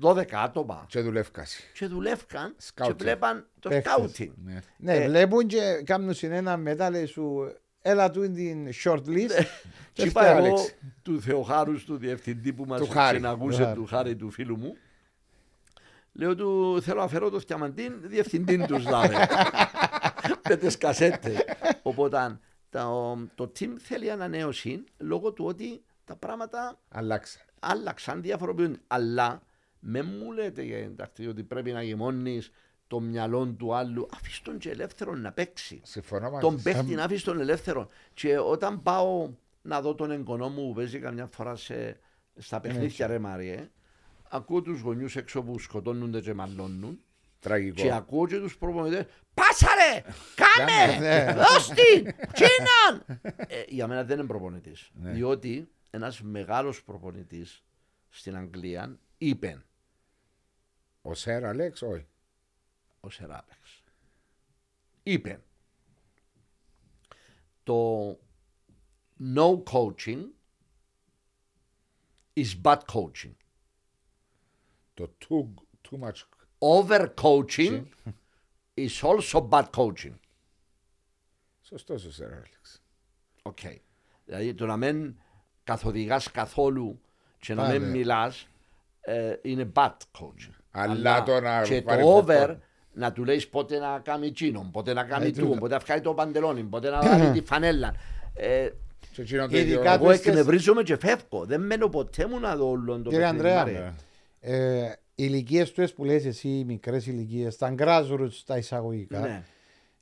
12 άτομα Και δουλεύκαση. και δουλεύκαν και Σκάουτινγκ. βλέπαν το Παίχτες. σκάουτινγκ. Ναι. Ναι, Ε, βλέπουν και κάνουν συνένα μετά λέει σου έλα του την short list. Και και είπα φταίει, εγώ Άλεξ. του Θεοχάρου, του διευθυντή που μας Του Χάρη. συναγούσε, Του Χάρη. του Χάρη του φίλου μου. Λέω του θέλω να φέρω το Στιαμαντίν, διευθυντή τους λάβε. Με τις κασέτες. Οπότε το, το team θέλει ανανέωση λόγω του ότι τα πράγματα Αλλάξα. άλλαξαν, διαφοροποιούν. Αλλά με μου λέτε για εντάξει, ότι πρέπει να γεμώνεις το μυαλό του άλλου. Αφήστε τον και ελεύθερο να παίξει Συμφωνώ μαζί. τον σας. παίχτη να αφήσει τον ελεύθερο. Και όταν πάω να δω τον εγγονό μου που παίζει καμιά φορά σε, στα παιχνίδια ρε Μάριε, ακούω τους γονιούς έξω που σκοτώνονται και μαλώνουν Τραγικό. και ακούω και τους προπονητές «Πάσα ρε! Κάμε! Ναι. Δώσ' την! Τσίναν!» ε, Για μένα δεν είναι προπονητής. Ναι. Διότι ένας μεγάλος προπονητής στην Αγγλία είπε Ο Σέρ Αλέξ, όχι. ο Σεράπεξ. Είπε το no coaching is bad coaching. Το too, too much. Over coaching is also bad coaching. Σωστός ο Σέρ Αλέξ. Okay. Δηλαδή το να μην καθοδηγάς καθόλου και να Πάλι. μην μιλά είναι bad coach. Αλλά το να και πάρει το over φορτό. να του λέει πότε να κάνει τσίνο, πότε να κάνει Ε, τούτο, τούτο. πότε να βγάλει το παντελόνι, πότε να βάλει τη φανέλα. Ε, Και εκείνο το Ειδικά ίδιο- το- εγώ Πες τες- εκνευρίζομαι και φεύγω. Δεν μένω ποτέ μου να δω όλο το Κύριε παιχνίδι, Ανδρέα, Μάρια. ε, οι ηλικίες του που λες εσύ, οι μικρές ηλικίες, τα grassroots τα εισαγωγικά, Ναι.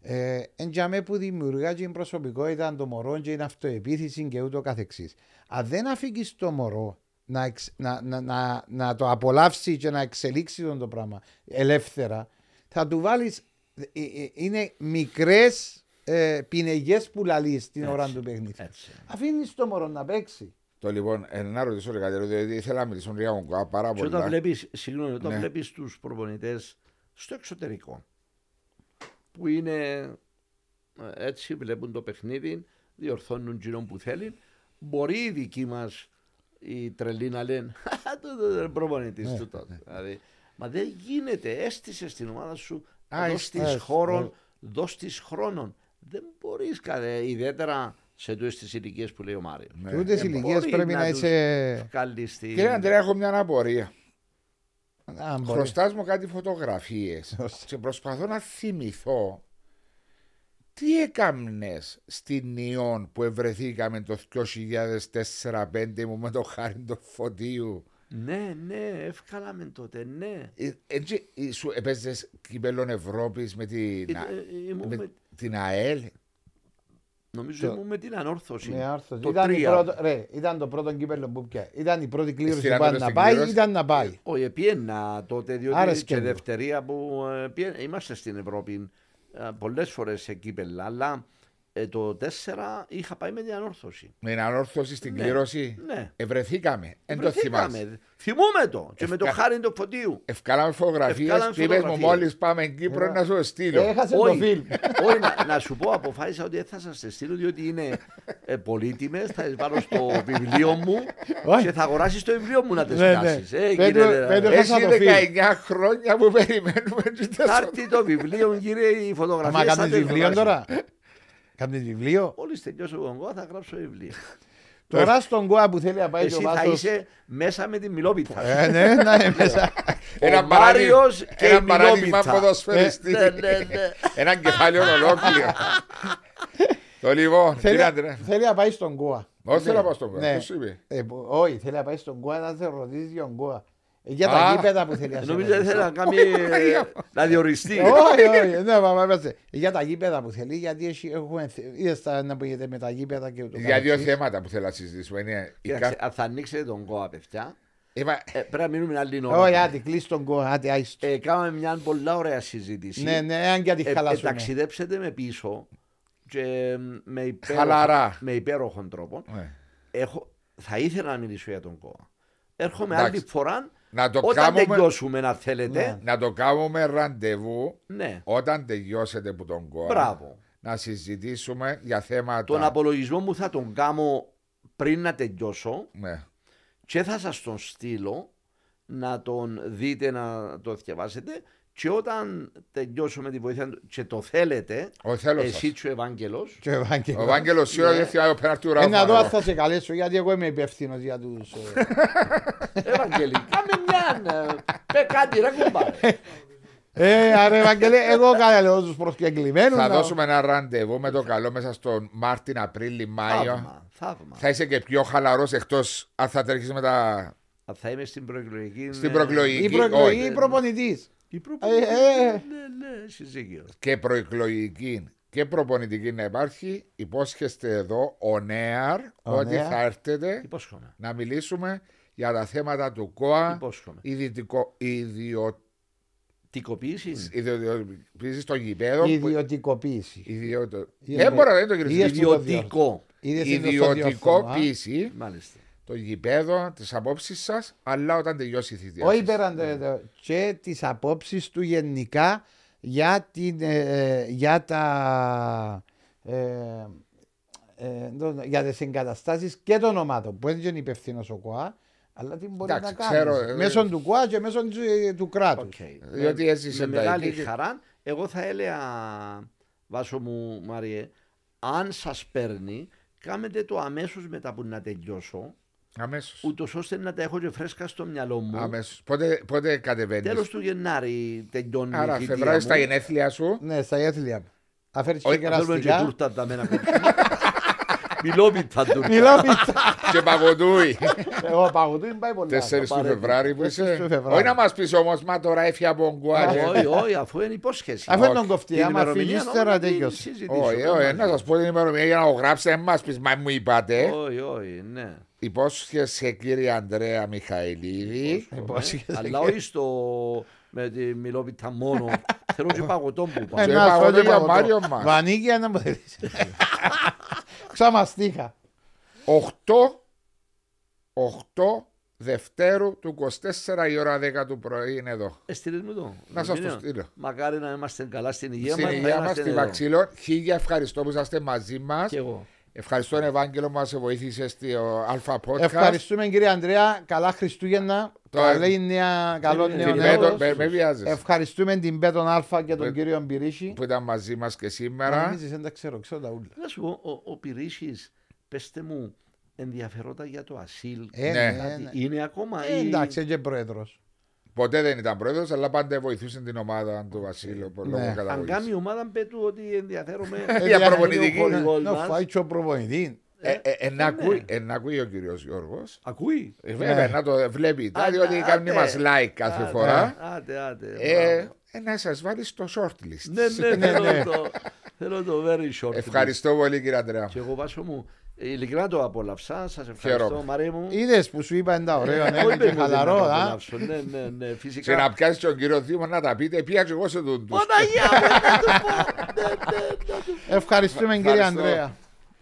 ε, εν τζαμέ που δημιουργά την προσωπικότητα των μωρών και την αυτοεπίθεση και ούτω καθεξής. Αν δεν αφήγεις το μωρό να, εξ- να, να, να, να το απολαύσει και να εξελίξει τον το πράγμα ελεύθερα, θα του βάλεις, ε, ε, ε, είναι μικρές ε, πινεγές που λαλείς την ώρα του παιχνίδι. Έτσι. Αφήνεις το μωρό να παίξει. Το λοιπόν, ε, να ρωτήσω κάτι, άλλο, διότι ήθελα να μιλήσω για τον Κουά πάρα Και όταν πολλά. βλέπεις, συγγνώμη, όταν Ναι. βλέπεις τους προπονητές στο εξωτερικό που είναι ε, έτσι, βλέπουν το παιχνίδι, διορθώνουν γύρω που θέλουν, μπορεί οι δικοί μας οι τρελοί να λένε «Τούτο είναι προπονητής Ναι, τούτος». Δηλαδή, Μα δεν γίνεται, έστησε στην ομάδα σου, Α, δώσ' έστησες, της χώρον, ναι. δώσ' της χρόνων. Δεν μπορείς κάτι, ιδιαίτερα σε τούτες τις ηλικίες που λέει ο Μάριος. Ναι. Τούτες Δεν ηλικίες μπορεί πρέπει να να τους είσαι. Βγάλεις την- Κύριε Αντρέα, έχω μια απορία. Αν μπορεί. Χρωστάς μου κάτι φωτογραφίες και προσπαθώ να θυμηθώ τι έκαμνες στην Ιόν που ευρεθήκαμε το 2004-2005 μου με το χάρη του φωτίου; Ναι, ναι, ευκάλαμε τότε, ναι. Ε, Έτσι, ε, σου έπαιζες κύπελο Ευρώπης με την, Ε, ε, ήμουν με με- την ΑΕΛ; Νομίζω Το- ήμουν με την ανόρθωση. Με άρθρο. Το Ήταν, η τρία. πρώτο, ρε, ήταν το πρώτο κύπελο που πια. Ήταν η πρώτη κλήρωση Στείλανε που το ήταν να στην πάει, κλήρωση. ήταν να πάει. Όχι, πιένα τότε, διότι Άρεσε και και μου. δευτερία που ε, πιέ- είμαστε στην Ευρώπη ε, πολλές φορές σε κύπελα, αλλά ε, το 4 είχα πάει με την ανόρθωση. Με την ανόρθωση στην Ναι, κλήρωση; ναι. Ευρεθήκαμε. Δεν το θυμάσαι. Βρεθήκαμε. Θυμούμαι το και με το Ευκα- χάρη του φωτίου. Ευκάλαμε φωτογραφίες Ευκάλαμε και είπες μου φωτογραφίες. μόλις πάμε Κύπρο να σου στείλω. Έχασες το Όχι, φιλμ. όχι, να, να σου πω, αποφάσισα ότι δεν θα σα τις στείλω διότι είναι ε, πολύτιμες. Θα τις πάρω στο βιβλίο μου Όχι. και θα αγοράσεις το βιβλίο μου να τις Ναι, ναι. πιάσει. Ε, Πέτρο- κύριε, Πέτρο, ε, έχασα Έχει το φιλμ. 19 χρόνια που περιμένουμε. και τα Θα σου- έρθει το βιβλίο, κύριε, η φωτογραφία. Μα κάνεις βιβλίο τώρα. Κάνεις βιβλίο. Μόλις τελειώσω εγώ, θα γράψω βιβλίο. Τώρα στον κόα που θέλει να πάει Εσύ το θα βάθος. είσαι μέσα με τη μιλόπιτα. Ε, ναι, να είναι μέσα. Ένα Ο Μάριος παράδειγμα- και ένα η παράδειγμα Μιλόπιτσα. ποδοσφαιριστή. Ναι, ναι, ναι. Ένα κεφάλαιο ολόκληρο. Το λοιπόν, Θέλει- κύριε Αντρέα. Θέλει να πάει στον κόα. Όχι θέλω να πάω στον κόσμο. Ναι. Ποιος σου είπε; Ε, που- Όχι, θέλει να πάει στον κόα να σε ρωτήσει για τον κόα. Ε, Για τα Α. γήπεδα που θέλει να σε Νομίζω ότι ρωτήσει. θέλει να κάνει. ε, να διοριστεί. Όχι, όχι, ναι, μα, μα, είμαστε. Για τα γήπεδα που θέλει, γιατί έχει- έχουμε. θε- Είδες τα να πήγαινε με τα γήπεδα και ούτως Για δύο καθεξής. θέματα που θέλω να συζητήσουμε. Είναι η Κοίταξε, κα- αν θα ανοίξετε τον κόα, παιδιά, Ε, μα- ε, πρέπει να μείνουμε άλλη ώρα. Όχι, άντε, κλείσει τον κόα, άντε, άιστο. Ε, κάναμε μια πολλά ωραία συζήτηση. Ναι, ναι, αν και τη Ε, ε, χαλάσουμε. ταξιδέψετε με πίσω και με, υπέροχο, Χαλαρά. με υπέροχον τρόπο. Ναι. Έχω, θα ήθελα να μιλήσω για τον ΚΟΑ. Έρχομαι Εντάξει. άλλη φορά Να το όταν κάνουμε- τελειώσουμε, να θέλετε. Ναι. Να το κάνουμε ραντεβού Ναι, όταν τελειώσετε που τον κόμμα. μπράβο. Να συζητήσουμε για θέματα. Τον απολογισμό μου θα τον κάνω πριν να τελειώσω Ναι. και θα σας τον στείλω να τον δείτε, να το διαβάσετε και όταν τελειώσουμε τη βοήθεια του και το θέλετε, Ο θέλω εσύ σας. και ο Ευάγγελος, Και ο Ευάγγελος. Ο Βάγγελος σίγουρα Ναι. δεν θυμάμαι ο πέναρτη του Ε, να δω αν Ράφα. θα σε καλέσω, γιατί εγώ είμαι υπεύθυνο για τους... ε, Ευαγγελή, κάμε μια, ε, πέ κάτι ρε κουμπάρε. Ε, αρέ Ευαγγελέ, εγώ καλώ τους προσκεκλημένους. Θα να- δώσουμε ένα ραντεβού με το καλό μέσα στον Μάρτιν, Απρίλη, Μάιο. Θαύμα, θαύμα. Θα είσαι και πιο χαλαρός εκτός αν θα τρέχεις με τα. Αν Θα είμαι στην προεκλογική. Στην ναι. προεκλογική. Η προεκλογή όχι. ή προπονητής. Η προεκλογική. Ε, ε. Ναι, ναι, συζύγιο. και προεκλογική και προπονητική να υπάρχει. Υπόσχεστε εδώ ο Νέαρ Ο ότι Νέαρ. θα έρθετε Υπόσχομαι. να μιλήσουμε για τα θέματα του ΚΟΑ. Υπόσχομαι. Ιδιωτικο, ιδιο, Τικοποίηση. ιδιωτικοποίηση στο γηπέδο. που- Ιδιωτικοποίηση. ιδιωτο- Είδε- Δεν μπορώ να το είδες κερδίσω. που το Ιδιωτικό. Είδες τι είναι στο διόρθωμα, Ιδιωτικοποίηση Μάλιστα. Το γηπέδο, τις απόψεις σας, αλλά όταν τελειώσει η θητεία. Όχι σας. πέραν το- το- και τις απόψεις του γενικά για, την, ε, για τα ε, ε, το- για τις εγκαταστάσεις και των ομάδων που δεν είναι υπευθύνος ο ΚΟΑ αλλά τι μπορεί Εντάξει, να κάνεις ξέρω, ε, μέσω του ΚΟΑ και μέσω του, του κράτους. Οκ. Διότι Με- έζησε με τα μεγάλη εκεί και- χαρά. Εγώ θα έλεγα, Βάσο μου, Μάριε, αν σας παίρνει, Κάνετε το αμέσως μετά που να τελειώσω, Αμέσως. ούτως ώστε να τα έχω και φρέσκα στο μυαλό μου. Αμέσως. Πότε, πότε κατεβαίνεις; Τέλος του Γενάρη τελειώνει Άρα, η θητεία Φεβρουάριο μου. στα γενέθλια σου; Ναι, στα έθλια μου. Αφαίρεις Όχι, και Θέλουμε και κεραστικά. τούρτα τα μένα κόψουμε. Μιλόμητα τούρτα. Μιλάω πίτα. και παγωτούι. Εγώ παγωτού είναι πάει πολύ. 4 του πάρε. Φεβράρι που 4 είσαι. του Φεβράρι. Όχι να μας πεις όμως, μα τώρα έφυγε από γκουάρι. Όχι, όχι, αφού είναι υπόσχεση. Αφού είναι τον Όχι. κοφτή, Την άμα ημερομηνία φύγεις τώρα να μην τέλειωσε. συζητήσουμε. Όχι, όχι, να σας πω την ημερομηνία για να το γράψετε, μας πεις, μα μου είπατε. Όχι, όχι, ναι. Υπόσχεσαι κύριε Ανδρέα Μιχαηλίδη. Υπόσχεσαι. Αλλά όχι στο με τη μιλόπιτα μόνο. Θέλω και παγωτό που Ε, πάω. Και να, παγωτό φώτε για παγωτό. Μάριο μας. Βανίκια να μου θέλεις. Ξαμαστίχα. 8 8 Δευτέρου του 24 η ώρα 10 του πρωί είναι εδώ. Έστειλες μου το. Να σας το Μηνύα. στείλω. Μακάρι να είμαστε καλά στην υγεία Στην μας. να υγεία μας, είμαστε στη εδώ. Βαξίλων. Χίλια ευχαριστώ που είσαστε μαζί μας. Και εγώ. Ευχαριστώ τον Ευάγγελο που μας βοήθησες στο Αλφα Podcast. Ευχαριστούμε κύριε Ανδρέα. Καλά Χριστούγεννα. Το- Καλή νέα, καλό Την νέο Την Νέος Πέτο- έτος. με, με βιάζεις, Ευχαριστούμε την Πέτον Αλφα και τον Με- κύριο Μπυρίση. που ήταν μαζί μας και σήμερα. Νομίζεις, δεν τα ξέρω, ξέρω τα ούλα. Να σου πω, ο, ο Πυρίσης, πέστε μου, ενδιαφερόταν για το ασύλ. Ε, Ναι. ναι, Κάτι ναι. Είναι ακόμα Ε, ή... Εντάξει, είναι και πρόεδρος. Ποτέ δεν ήταν πρόεδρο, αλλά πάντα βοηθούσε την ομάδα του Βασίλου. από λόγω Ναι. Αν καταγωγής. κάνει η ομάδα πέτου ότι ενδιαφέρομαι Για προπονητική. ο χορηγός Να μας. φάει και ο προπονητή. Ε, ε, ε, να ναι. ακούει- ε, να ακούει ο κύριο Γιώργο. Ακούει. Ε, βέβαια, να το βλέπει. τα, Άντε, διότι κάνει άντε. μα like κάθε Άντε, φορά. Άντε, άντε. Ε, μπράβο. ε, να σα βάλει στο shortlist. Ναι, ναι, θέλω το, θέλω το very short. Ευχαριστώ πολύ, κύριε Αντρέα. Και εγώ βάσο μου, ε, ειλικρινά το απόλαυσα. Σας ευχαριστώ, Χαίρομαι. Μαρέ μου. Είδες που σου είπα είναι τα ωραίο, ναι, Όχι, και παιδί μου, δεν χαλαρό, να το α. απολαύσω. Ναι, ναι, ναι, Και να φυσικά. πιάσει τον κύριο Δήμο να τα πείτε, πια και εγώ σε τον τους. Παναγία μου, να του πω. Ναι, ναι, να του πω. Ευχαριστούμε κύριε Ευχαριστώ. Ανδρέα.